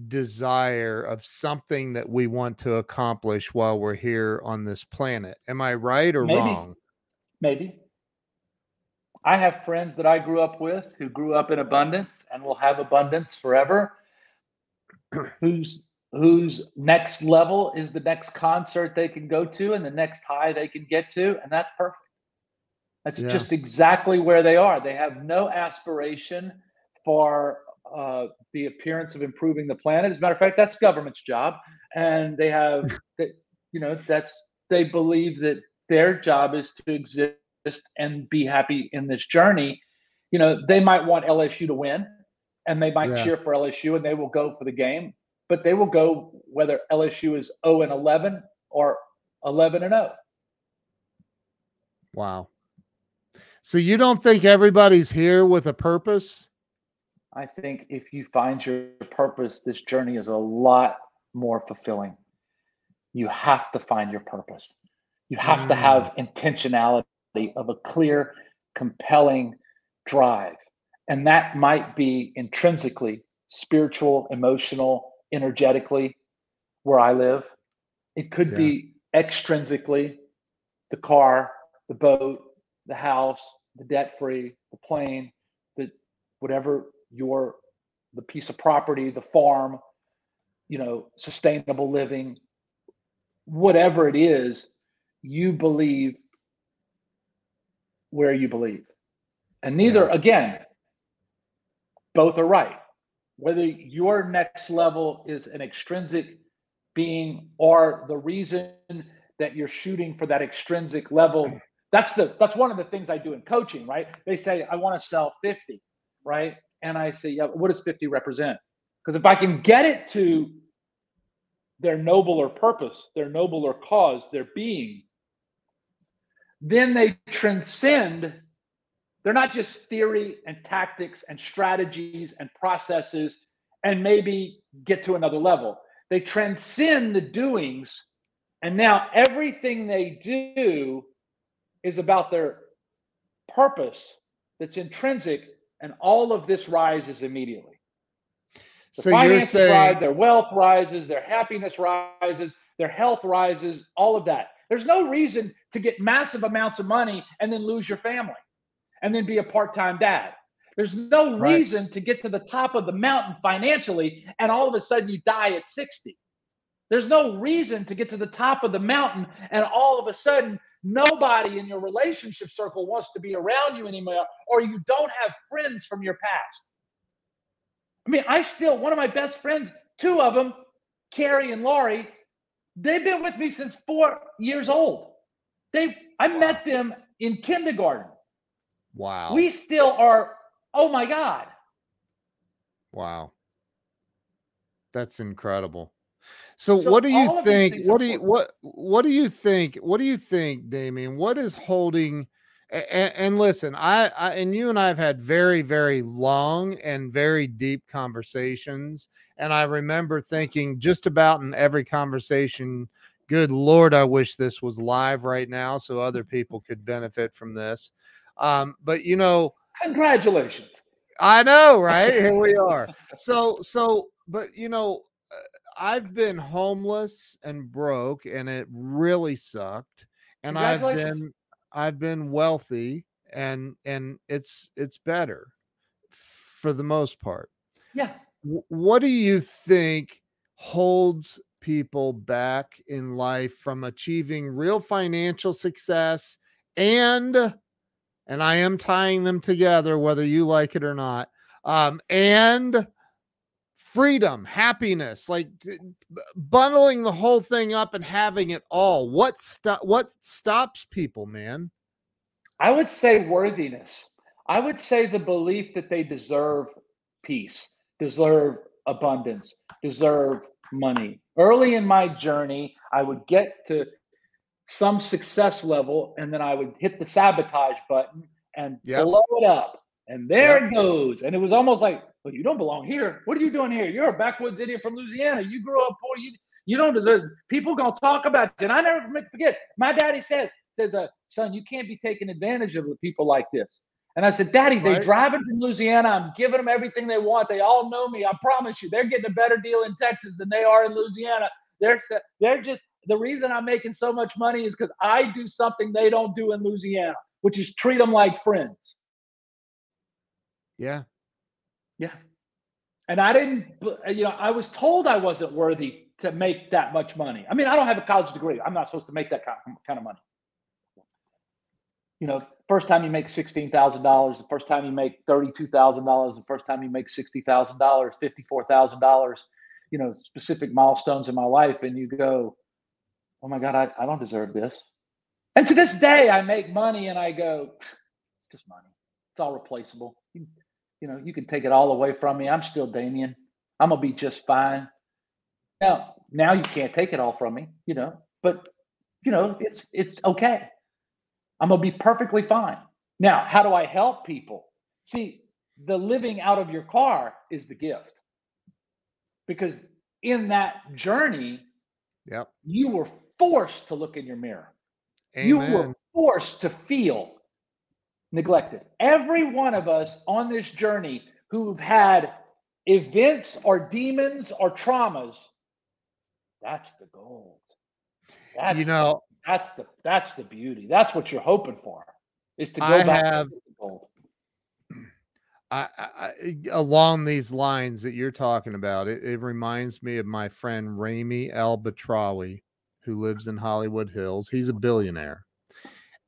desire of something that we want to accomplish while we're here on this planet. Am I right or Maybe. wrong? Maybe. I have friends that I grew up with who grew up in abundance and will have abundance forever. whose whose next level is the next concert they can go to and the next high they can get to and that's perfect. That's Yeah. just exactly where they are. They have no aspiration for uh, the appearance of improving the planet. As a matter of fact, that's government's job, and they have that. You know, that's they believe that their job is to exist and be happy in this journey. You know, they might want LSU to win, and they might Yeah. cheer for LSU, and they will go for the game. But they will go whether LSU is 0 and 11 or 11 and oh. 0. Wow. So you don't think everybody's here with a purpose? I think if you find your purpose, this journey is a lot more fulfilling. You have to find your purpose. You have to Mm. have intentionality of a clear, compelling drive. And that might be intrinsically spiritual, emotional, energetically, where I live. It could Yeah. be extrinsically the car, the boat, the house, the debt free, the plane, the whatever your the piece of property, the farm, you know, sustainable living, whatever it is, you believe where you believe. And neither, again, both are right. Whether your next level is an extrinsic being or the reason that you're shooting for that extrinsic level. That's the that's one of the things i do in coaching right? They say i want to sell 50 right? And i say yeah what does 50 represent? Because if i can get it to their nobler purpose their nobler cause their being then they transcend they're not just theory and tactics and strategies and processes and maybe get to another level they transcend the doings and now everything they do is about their purpose that's intrinsic, and all of this rises immediately. The So you're finances rise, saying their wealth rises, their happiness rises, their health rises, all of that. There's no reason to get massive amounts of money and then lose your family and then be a part time dad. There's no Right. reason to get to the top of the mountain financially and all of a sudden you die at 60. There's no reason to get to the top of the mountain and all of a sudden nobody in your relationship circle wants to be around you anymore or you don't have friends from your past. I mean, I still, one of my best friends, two of them, Carrie and Laurie, they've been with me since four years old. They, I met them in kindergarten. Wow. We still are, oh my God. Wow. That's incredible. So, So what do you all of these think? What do you what what do you think? What do you think, Damian? What is holding and, and listen, I, I and you and I have had very, very long and very deep conversations. And I remember thinking just about in every conversation Good Lord, I wish this was live right now so other people could benefit from this. Um, but you know, Congratulations. I know, right? Here we are. So, so, but you know, uh, I've been homeless and broke, and it really sucked. And I've been, I've been wealthy, and and it's it's better for the most part. Yeah. What do you think holds people back in life from achieving real financial success and and I am tying them together, whether you like it or not. Um, and freedom, happiness, like th- bundling the whole thing up and having it all. What sto- what stops people, man? I would say worthiness. I would say the belief that they deserve peace, deserve abundance, deserve money. Early in my journey, I would get to some success level and then I would hit the sabotage button and Yep. blow it up. And there it goes. And it was almost like, well, you don't belong here. What are you doing here? You're a backwoods idiot from Louisiana. You grew up poor. You you don't deserve. People gonna talk about you. And I never forget-. My daddy said says, uh, son, you can't be taking advantage of the people like this. And I said, Daddy, they're Right. driving from Louisiana. I'm giving them everything they want. They all know me. I promise you, they're getting a better deal in Texas than they are in Louisiana. They're they're just the reason I'm making so much money is because I do something they don't do in Louisiana, which is treat them like friends. Yeah. Yeah. And I didn't, you know, I was told I wasn't worthy to make that much money. I mean, I don't have a college degree. I'm not supposed to make that kind of, kind of money. You know, first time you make $16,000, the first time you make $32,000, the first time you make $60,000, $54,000, you know, specific milestones in my life. And you go, oh my God, I, I don't deserve this. And to this day, I make money and I go, it's just money. It's all replaceable. You, you know, you can take it all away from me. I'm still Damian. I'm gonna be just fine. Now, now you can't take it all from me, you know, but you know, it's it's okay. I'm gonna be perfectly fine. Now, how do I help people? See, the living out of your car is the gift. Because in that journey, Yep. you were forced to look in your mirror. You were forced to feel neglected. Every one of us on this journey who've had events or demons or traumas, that's the gold. That's You know, that's the that's the beauty. That's what you're hoping for. Is to go I back have- to the gold. I, I, along these lines that you're talking about, it, it reminds me of my friend Rami El Batrawi, who lives in Hollywood Hills. He's a billionaire.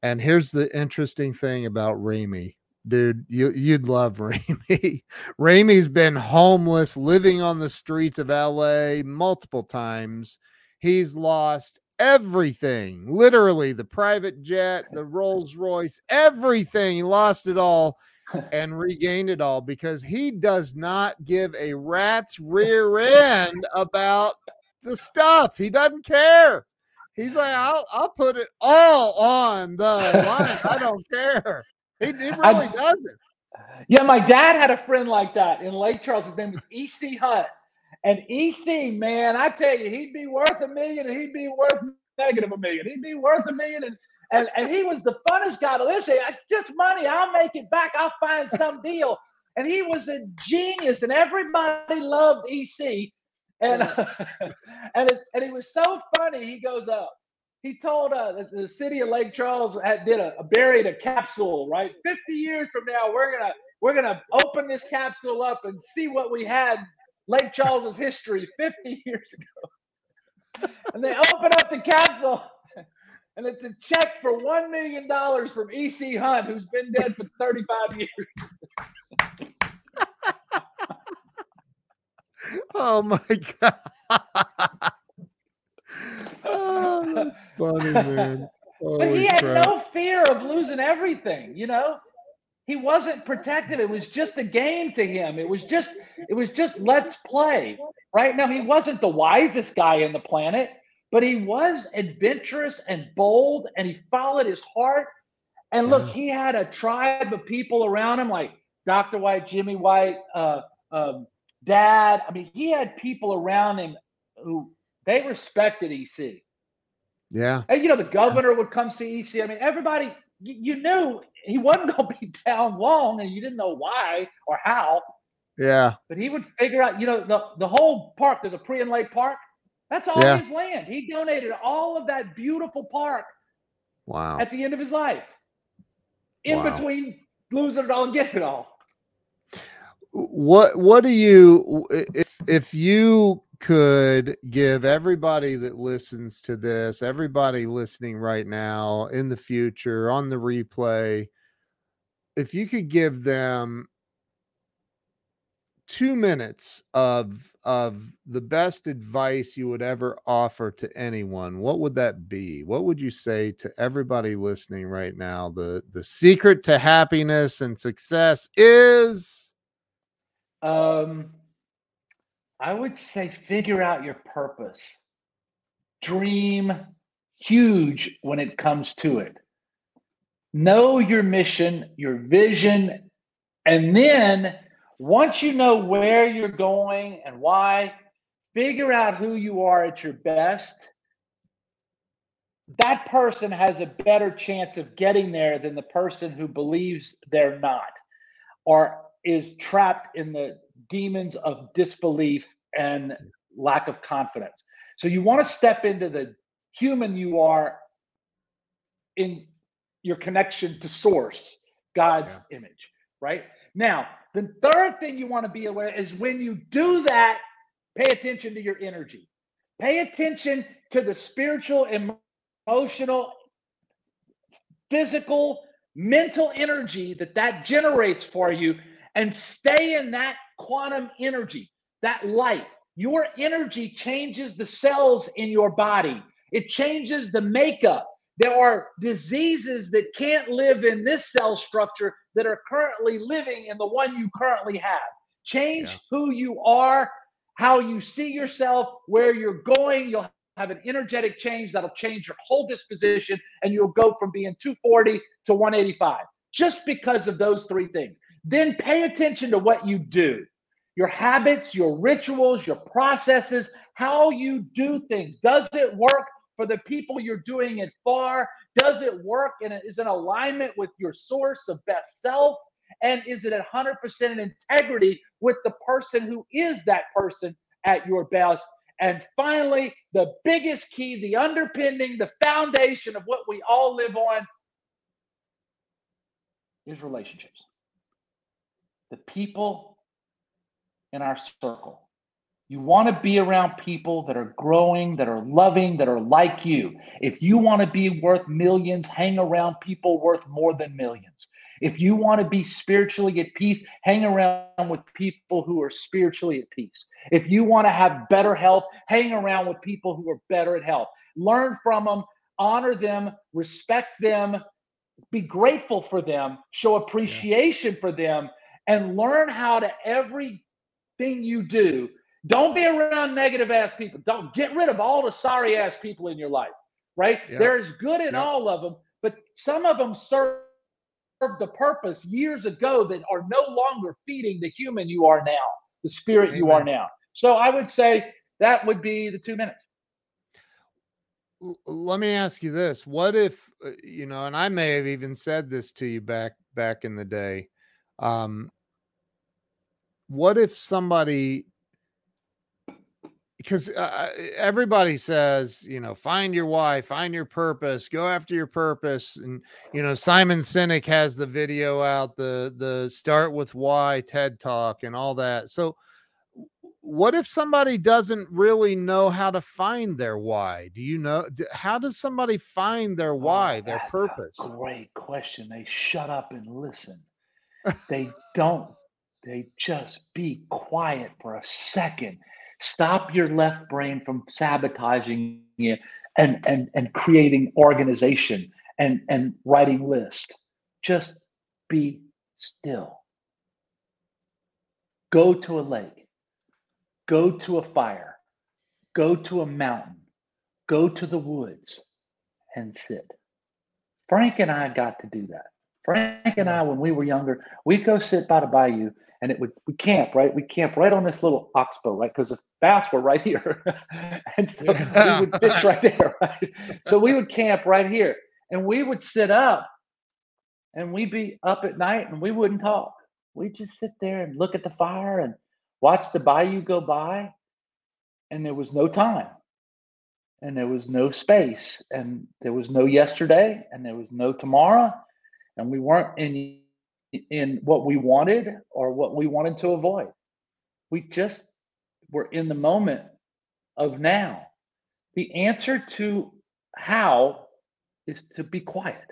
And here's the interesting thing about Rami. Dude, you, you'd love Rami. Rami's been homeless, living on the streets of LA multiple times. He's lost everything literally the private jet, the Rolls Royce, everything. He lost it all and regained it all because he does not give a rat's rear end about the stuff. He doesn't care. He's like, I'll I'll put it all on the line. I don't care. He, he really doesn't. Yeah, my dad had a friend like that in Lake Charles. His name was EC Hunt. And EC, man, I tell you, he'd be worth a million and he'd be worth negative a million. He'd be worth a million and and, and he was the funnest guy to listen. I- Just money, I'll make it back. I'll find some deal. And he was a genius, and everybody loved EC. And and it's, and he was so funny. He goes up. He told uh, that the city of Lake Charles had did a, a buried a capsule. Right, fifty years from now, we're gonna we're gonna open this capsule up and see what we had Lake Charles's history 50 years ago. And they open up the capsule, and it's a check for $1 million from E.C. Hunt, who's been dead for 35 years. Oh my god. oh, funny, man. But he Holy had crap. no fear of losing everything, you know? He wasn't protective. It was just a game to him. It was just, it was just let's play. Right now, he wasn't the wisest guy in the planet, but he was adventurous and bold and he followed his heart. And look, Yeah. he had a tribe of people around him like Dr. White, Jimmy White, uh, um, Dad. I mean, he had people around him who they respected EC. Yeah. And you know, the governor would come see EC. I mean, everybody, you, you knew he wasn't going to be down long, and you didn't know why or how. Yeah. But he would figure out, you know, the, the whole park, there's a Prien Lake Park. That's all Yeah. his land. He donated all of that beautiful park Wow. at the end of his life. In Wow. between losing it all and getting it all. What what do you if if you could give everybody that listens to this everybody listening right now in the future on the replay if you could give them two minutes of of the best advice you would ever offer to anyone what would that be? What would you say to everybody listening right now? The the secret to happiness and success is Um, I would say figure out your purpose. Dream huge when it comes to it. Know your mission, your vision, and then once you know where you're going and why, figure out who you are at your best. That person has a better chance of getting there than the person who believes they're not or is trapped in the demons of disbelief and lack of confidence. So you want to step into the human you are in your connection to source, God's image, right? Now, the third thing you want to be aware is when you do that, pay attention to your energy. Pay attention to the spiritual, emotional, physical, mental energy that that generates for you and stay in that quantum energy, that light. Your energy changes the cells in your body, it changes the makeup. There are diseases that can't live in this cell structure that are currently living in the one you currently have. Change Yeah. who you are, how you see yourself, where you're going. You'll have an energetic change that'll change your whole disposition, and you'll go from being 240 to 185 just because of those three things. Then pay attention to what you do your habits, your rituals, your processes, how you do things. Does it work for the people you're doing it for? Does it work and is in alignment with your source of best self? And is it 100% in integrity with the person who is that person at your best? And finally, the biggest key, the underpinning, the foundation of what we all live on is relationships. The people in our circle. You want to be around people that are growing, that are loving, that are like you. If you want to be worth millions, hang around people worth more than millions. If you want to be spiritually at peace, hang around with people who are spiritually at peace. If you want to have better health, hang around with people who are better at health. Learn from them, honor them, respect them, be grateful for them, show appreciation for them, and learn how to everything you do. Don't be around negative ass people. Don't get rid of all the sorry ass people in your life, right? There's good in all of them, but some of them serve the purpose years ago that are no longer feeding the human you are now, the spirit you are now. So I would say that would be the two minutes. let me ask you this what if uh, you know and i may have even said this to you back back in the day um what if somebody because uh, everybody says you know find your why find your purpose go after your purpose and you know simon sinek has the video out the the start with why ted talk and all that so what if somebody doesn't really know how to find their why do you know how does somebody find their why Oh, their purpose Great question. They shut up and listen. they don't. They just be quiet for a second. Stop your left brain from sabotaging you and and and creating organization and and writing list. Just be still. Go to a lake. Go to a fire. Go to a mountain. Go to the woods and sit. Frank and I got to do that. Frank and I, when we were younger, we'd go sit by the bayou and it would we camp right. We camp right on this little oxbow, right? Because the bass were right here, and so we would fish right there. Right? So we would camp right here, and we would sit up, and we'd be up at night, and we wouldn't talk. We'd just sit there and look at the fire and watch the bayou go by, and there was no time, and there was no space, and there was no yesterday, and there was no tomorrow, and we weren't in in what we wanted or what we wanted to avoid. We just were in the moment of now. The answer to how is to be quiet,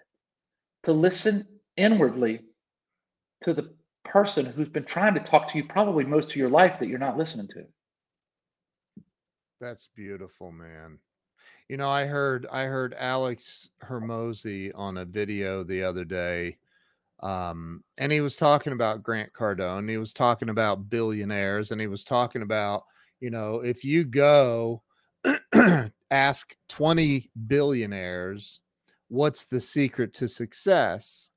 to listen inwardly to the person who's been trying to talk to you probably most of your life that you're not listening to. That's beautiful, man. You know, I heard I heard Alex Hormozi on a video the other day um, and he was talking about Grant Cardone. He was talking about billionaires, and he was talking about, you know, if you go ask 20 billionaires, what's the secret to success?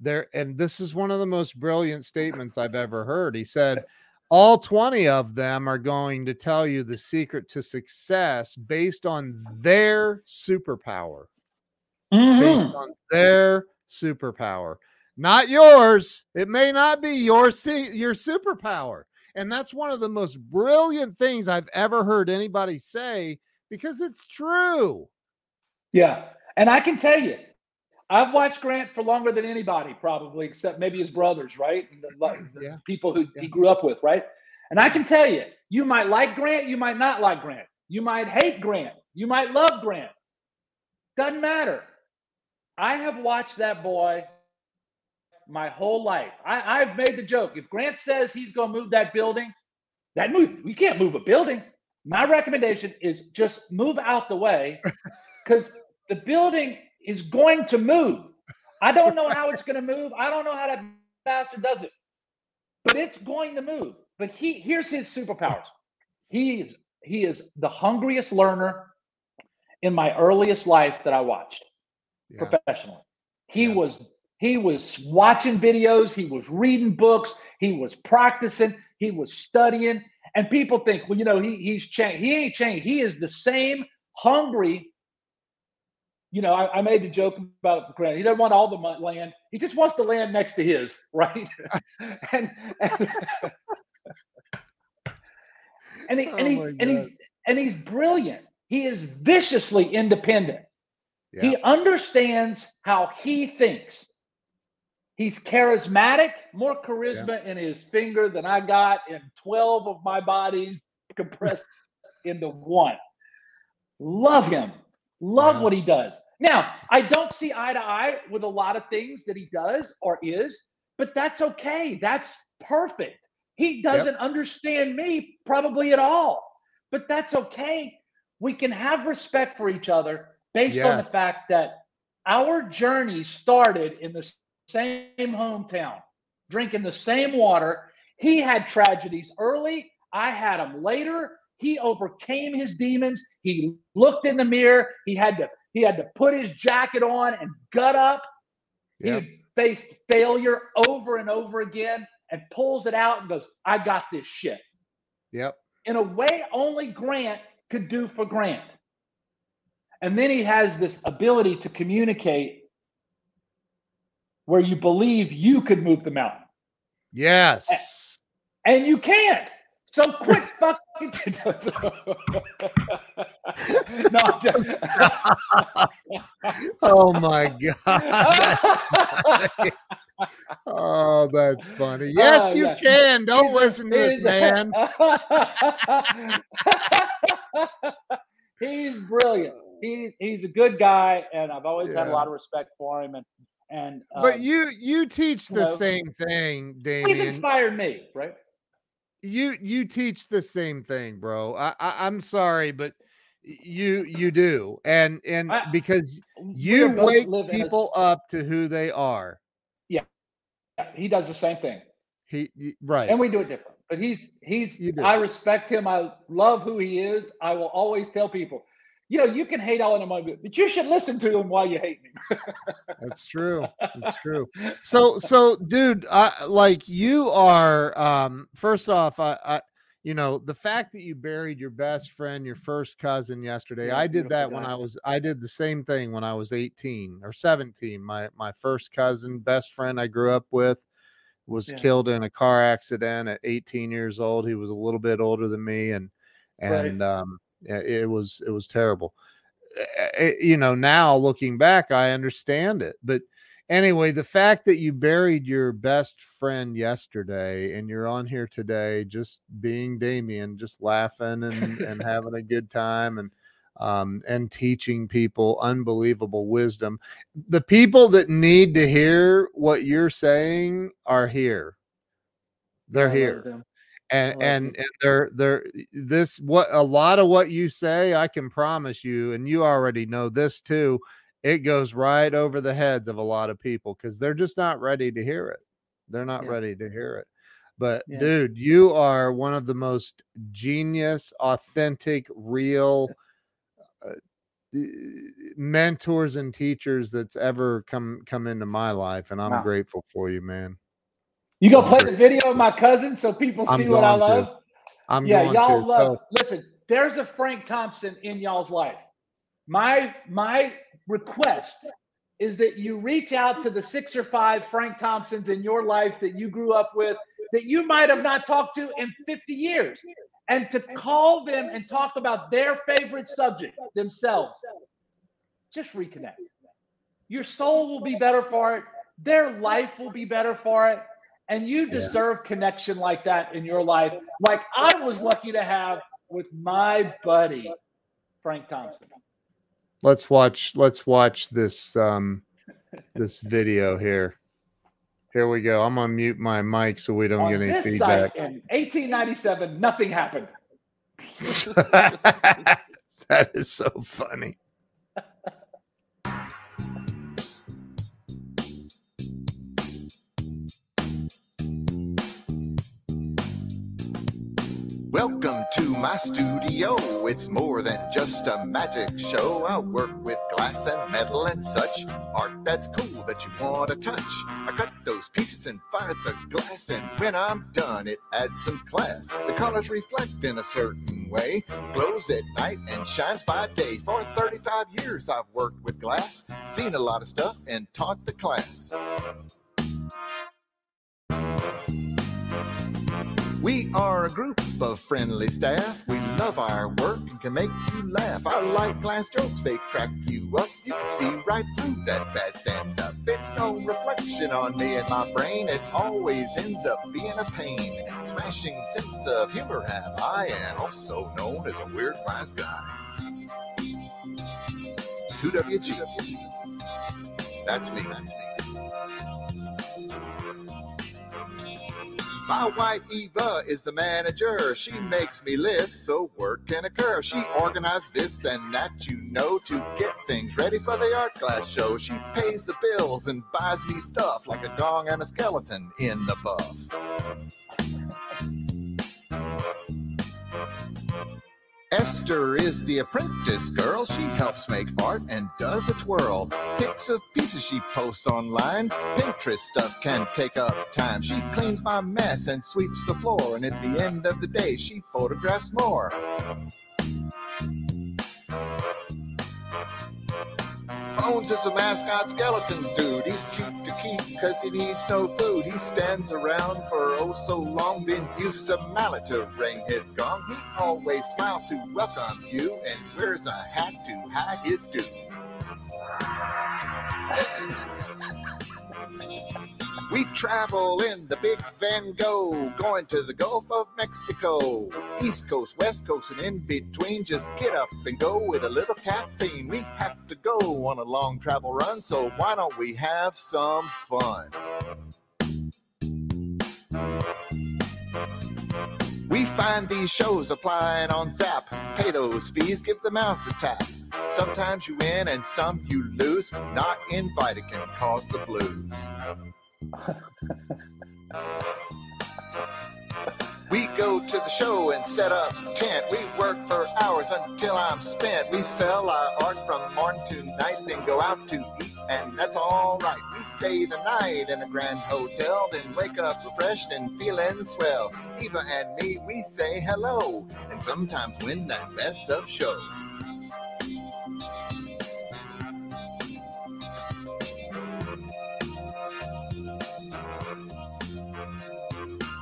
There, and this is one of the most brilliant statements I've ever heard. He said, all 20 of them are going to tell you the secret to success based on their superpower. Mm-hmm. Based on their superpower not yours. It may not be your your superpower. And that's one of the most brilliant things I've ever heard anybody say because it's true. Yeah. And I can tell you, I've watched Grant for longer than anybody, probably, except maybe his brothers, right? The, mm, the yeah. people who yeah. he grew up with, right? And I can tell you, you might like Grant, you might not like Grant. You might hate Grant, you might love Grant. Doesn't matter. I have watched that boy my whole life. I, I've made the joke. If Grant says he's going to move that building, that move, we can't move a building. My recommendation is just move out the way because the building is going to move. I don't know how it's going to move. I don't know how that bastard does it, but it's going to move. But he here's his superpowers. He is he is the hungriest learner in my earliest life that I watched yeah. professionally. He yeah. was he was watching videos, he was reading books, he was practicing, he was studying. And people think, well, you know, he, he's changed. He ain't changed. He is the same hungry. You know, I, I made the joke about Grant. He doesn't want all the land. He just wants the land next to his, right? and, and, and, he, oh and, he, and he's and he's brilliant. He is viciously independent. Yeah. He understands how he thinks. He's charismatic, more charisma yeah. in his finger than I got in 12 of my bodies compressed into one. Love him. Love what he does. Now, I don't see eye to eye with a lot of things that he does or is, but that's okay. That's perfect. He doesn't yep. understand me probably at all, but that's okay. We can have respect for each other based yeah. on the fact that our journey started in the same hometown, drinking the same water. He had tragedies early. I had them later. He overcame his demons. He looked in the mirror. He had to he had to put his jacket on and gut up. Yep. He faced failure over and over again and pulls it out and goes, I got this shit. Yep. In a way only Grant could do for Grant. And then he has this ability to communicate where you believe you could move the mountain. Yes. And you can't. So quit fucking. no, oh my god. oh, that's funny. Yes, uh, you can. Don't he's listen a, to this man. he's brilliant. He's he's a good guy, and I've always yeah. had a lot of respect for him. And and um, but you you teach the you know, same thing, Damian. He's inspired me, right? You you teach the same thing, bro. I, I am sorry, but you you do, and and I, because you wake people a, up to who they are. Yeah, he does the same thing. He, he right, and we do it different. But he's he's. I respect him. I love who he is. I will always tell people you know, you can hate all in a moment, but you should listen to him while you hate me. That's true. That's true. So, so, dude, I, like you are. Um, first off, I, I, you know, the fact that you buried your best friend, your first cousin yesterday. Yeah, I did that when. I was. I did the same thing when I was eighteen or seventeen. My my first cousin, best friend I grew up with, was Yeah. killed in a car accident at 18 years old. He was a little bit older than me, and Right. and um, yeah, it was it was terrible. Eh, You know, now looking back, I understand it. But anyway, the fact that you buried your best friend yesterday and you're on here today, just being Damian, just laughing and and having a good time and um, and teaching people unbelievable wisdom. The people that need to hear what you're saying are here. They're I here. And love and, and they're they're this what a lot of what you say i can promise you and you already know this too it goes right over the heads of a lot of people because they're just not ready to hear it they're not Yeah. ready to hear it but Yeah. dude you are one of the most genius authentic real uh, mentors and teachers that's ever come come into my life and i'm Wow. grateful for you man You go I'm play the video of my cousin so people see what I going to. love. i'm yeah, going y'all to love. So- Listen, there's a Frank Thompson in y'all's life. My my request is that you reach out to the six or five Frank Thompsons in your life that you grew up with that you might have not talked to in 50 years, and to call them and talk about their favorite subject themselves. Just reconnect. Your soul will be better for it. Their life will be better for it. And you Yeah. deserve connection like that in your life, like I was lucky to have with my buddy, Frank Thompson. let's watch let's watch this um this video here here we go i'm gonna mute my mic so we don't On get any feedback site in 1897, nothing happened. that is so funny Welcome to my studio. It's more than just a magic show. I work with glass and metal and such. Art that's cool that you want to touch. I cut those pieces and fire the glass, and when I'm done, it adds some class. The colors reflect in a certain way, glows at night and shines by day. For 35 years, I've worked with glass, seen a lot of stuff, and taught the class. We are a group of friendly staff. We love our work and can make you laugh. I like glass jokes, they crack you up. You can see right through that bad stand up. It's no reflection on me and my brain. It always ends up being a pain. Smashing sense of humor have I, and also known as a weird wise guy. 2WG. That's me. My wife Eva is the manager. She makes me list so work can occur. She organized this and that, you know, to get things ready for the art class show. She pays the bills and buys me stuff like a dong and a skeleton in the buff. Esther is the apprentice girl. She helps make art and does a twirl. Pics of pieces she posts online. Pinterest stuff can take up time. She cleans my mess and sweeps the floor. And at the end of the day, she photographs more. Bones is a mascot skeleton dude. He's cheap to keep because he needs no food. He stands around for oh so long, then uses a mallet to ring his gong. He always smiles to welcome you and wears a hat to hide his due. We travel in the big Van Gogh, going to the Gulf of Mexico. East Coast, West Coast, and in between. Just get up and go with a little caffeine. We have to go on a long travel run, so why don't we have some fun? We find these shows applying on ZAPP. Pay those fees, give the mouse a tap. Sometimes you win and some you lose. Not invited can cause the blues. We go to the show and set up tent. We work for hours until I'm spent. We sell our art from morning to night, then go out to eat, and that's all right. We stay the night in a grand hotel, then wake up refreshed and feeling swell. Eva and me, we say hello, and sometimes win that best of show.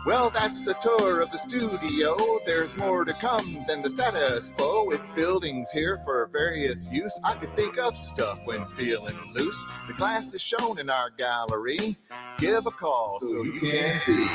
Well, that's the tour of the studio. There's more to come than the status quo. With buildings here for various use, I could think of stuff when feeling loose. The glass is shown in our gallery. Give a call so you can see.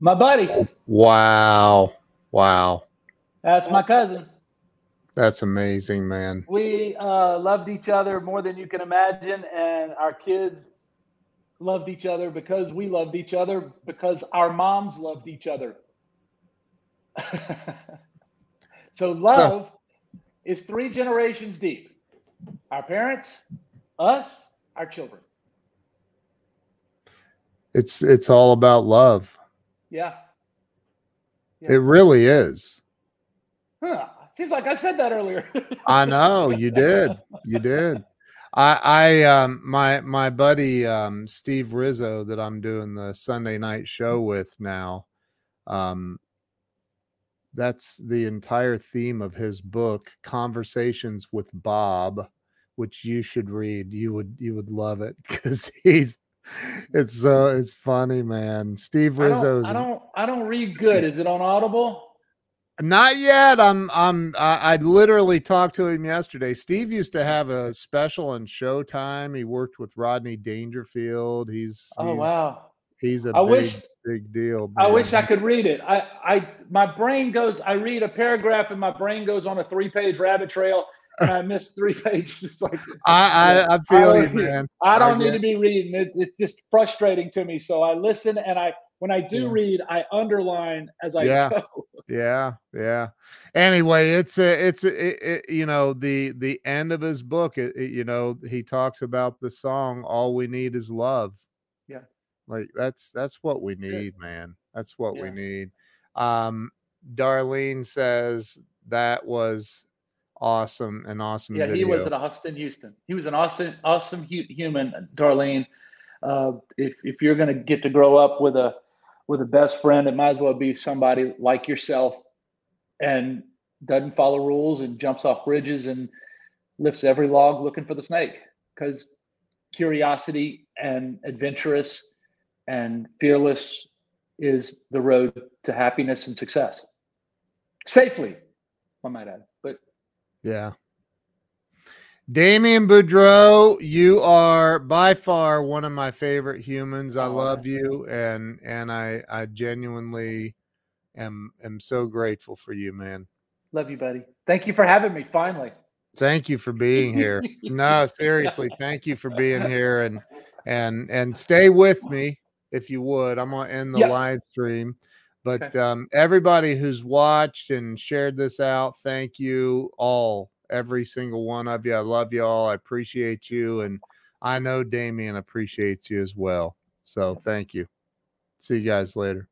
My buddy. Wow. Wow. That's my cousin. That's amazing, man. We uh, loved each other more than you can imagine, and our kids loved each other because we loved each other because our moms loved each other. so love is three generations deep. Our parents, us, our children. It's it's all about love. Yeah. It really is. Huh. Seems like I said that earlier. I know you did. You did. I I um my my buddy um Steve Rizzo that I'm doing the Sunday night show with now. Um that's the entire theme of his book Conversations with Bob, which you should read. You would you would love it cuz he's it's so it's funny, man. Steve I Rizzo's don't, I don't I don't read good. Is it on Audible? Not yet. I'm I'm I, I literally talked to him yesterday. Steve used to have a special on Showtime. He worked with Rodney Dangerfield. He's, Oh he's wow. he's a I big wish- big deal. I wish I could read it. I, I, my brain goes. I read a paragraph and my brain goes on a three-page rabbit trail, and I missed three pages. It's like I I, I feel I you, man. I don't need to be reading. It, it's just frustrating to me. So I listen, and I, when I do Yeah. read, I underline as I Yeah. go. Yeah, yeah. Anyway, it's a it's a, it, it, you know the the end of his book. It, you know he talks about the song "All We Need Is Love." Yeah. like that's that's what we Good. need, man. That's what we need. Um, Darlene says that was awesome, and awesome. Yeah, he was at Austin, Houston. He was an awesome, awesome hu- human, Darlene. Uh, if if you're gonna get to grow up with a with a best friend, it might as well be somebody like yourself, and doesn't follow rules and jumps off bridges and lifts every log looking for the snake. Because curiosity and adventurous and fearless is the road to happiness and success. Safely, I might add. Yeah. Damian Boudreaux, you are by far one of my favorite humans. I Oh, love you and and I I genuinely am am so grateful for you, man. Love you, buddy. Thank you for having me. Finally. Thank you for being here. No, seriously, thank you for being here and and and stay with me if you would. I'm gonna end the Yep. live stream. But Okay. um, everybody who's watched and shared this out, thank you all, every single one of you. I love you all. I appreciate you, and I know Damian appreciates you as well. So thank you. See you guys later.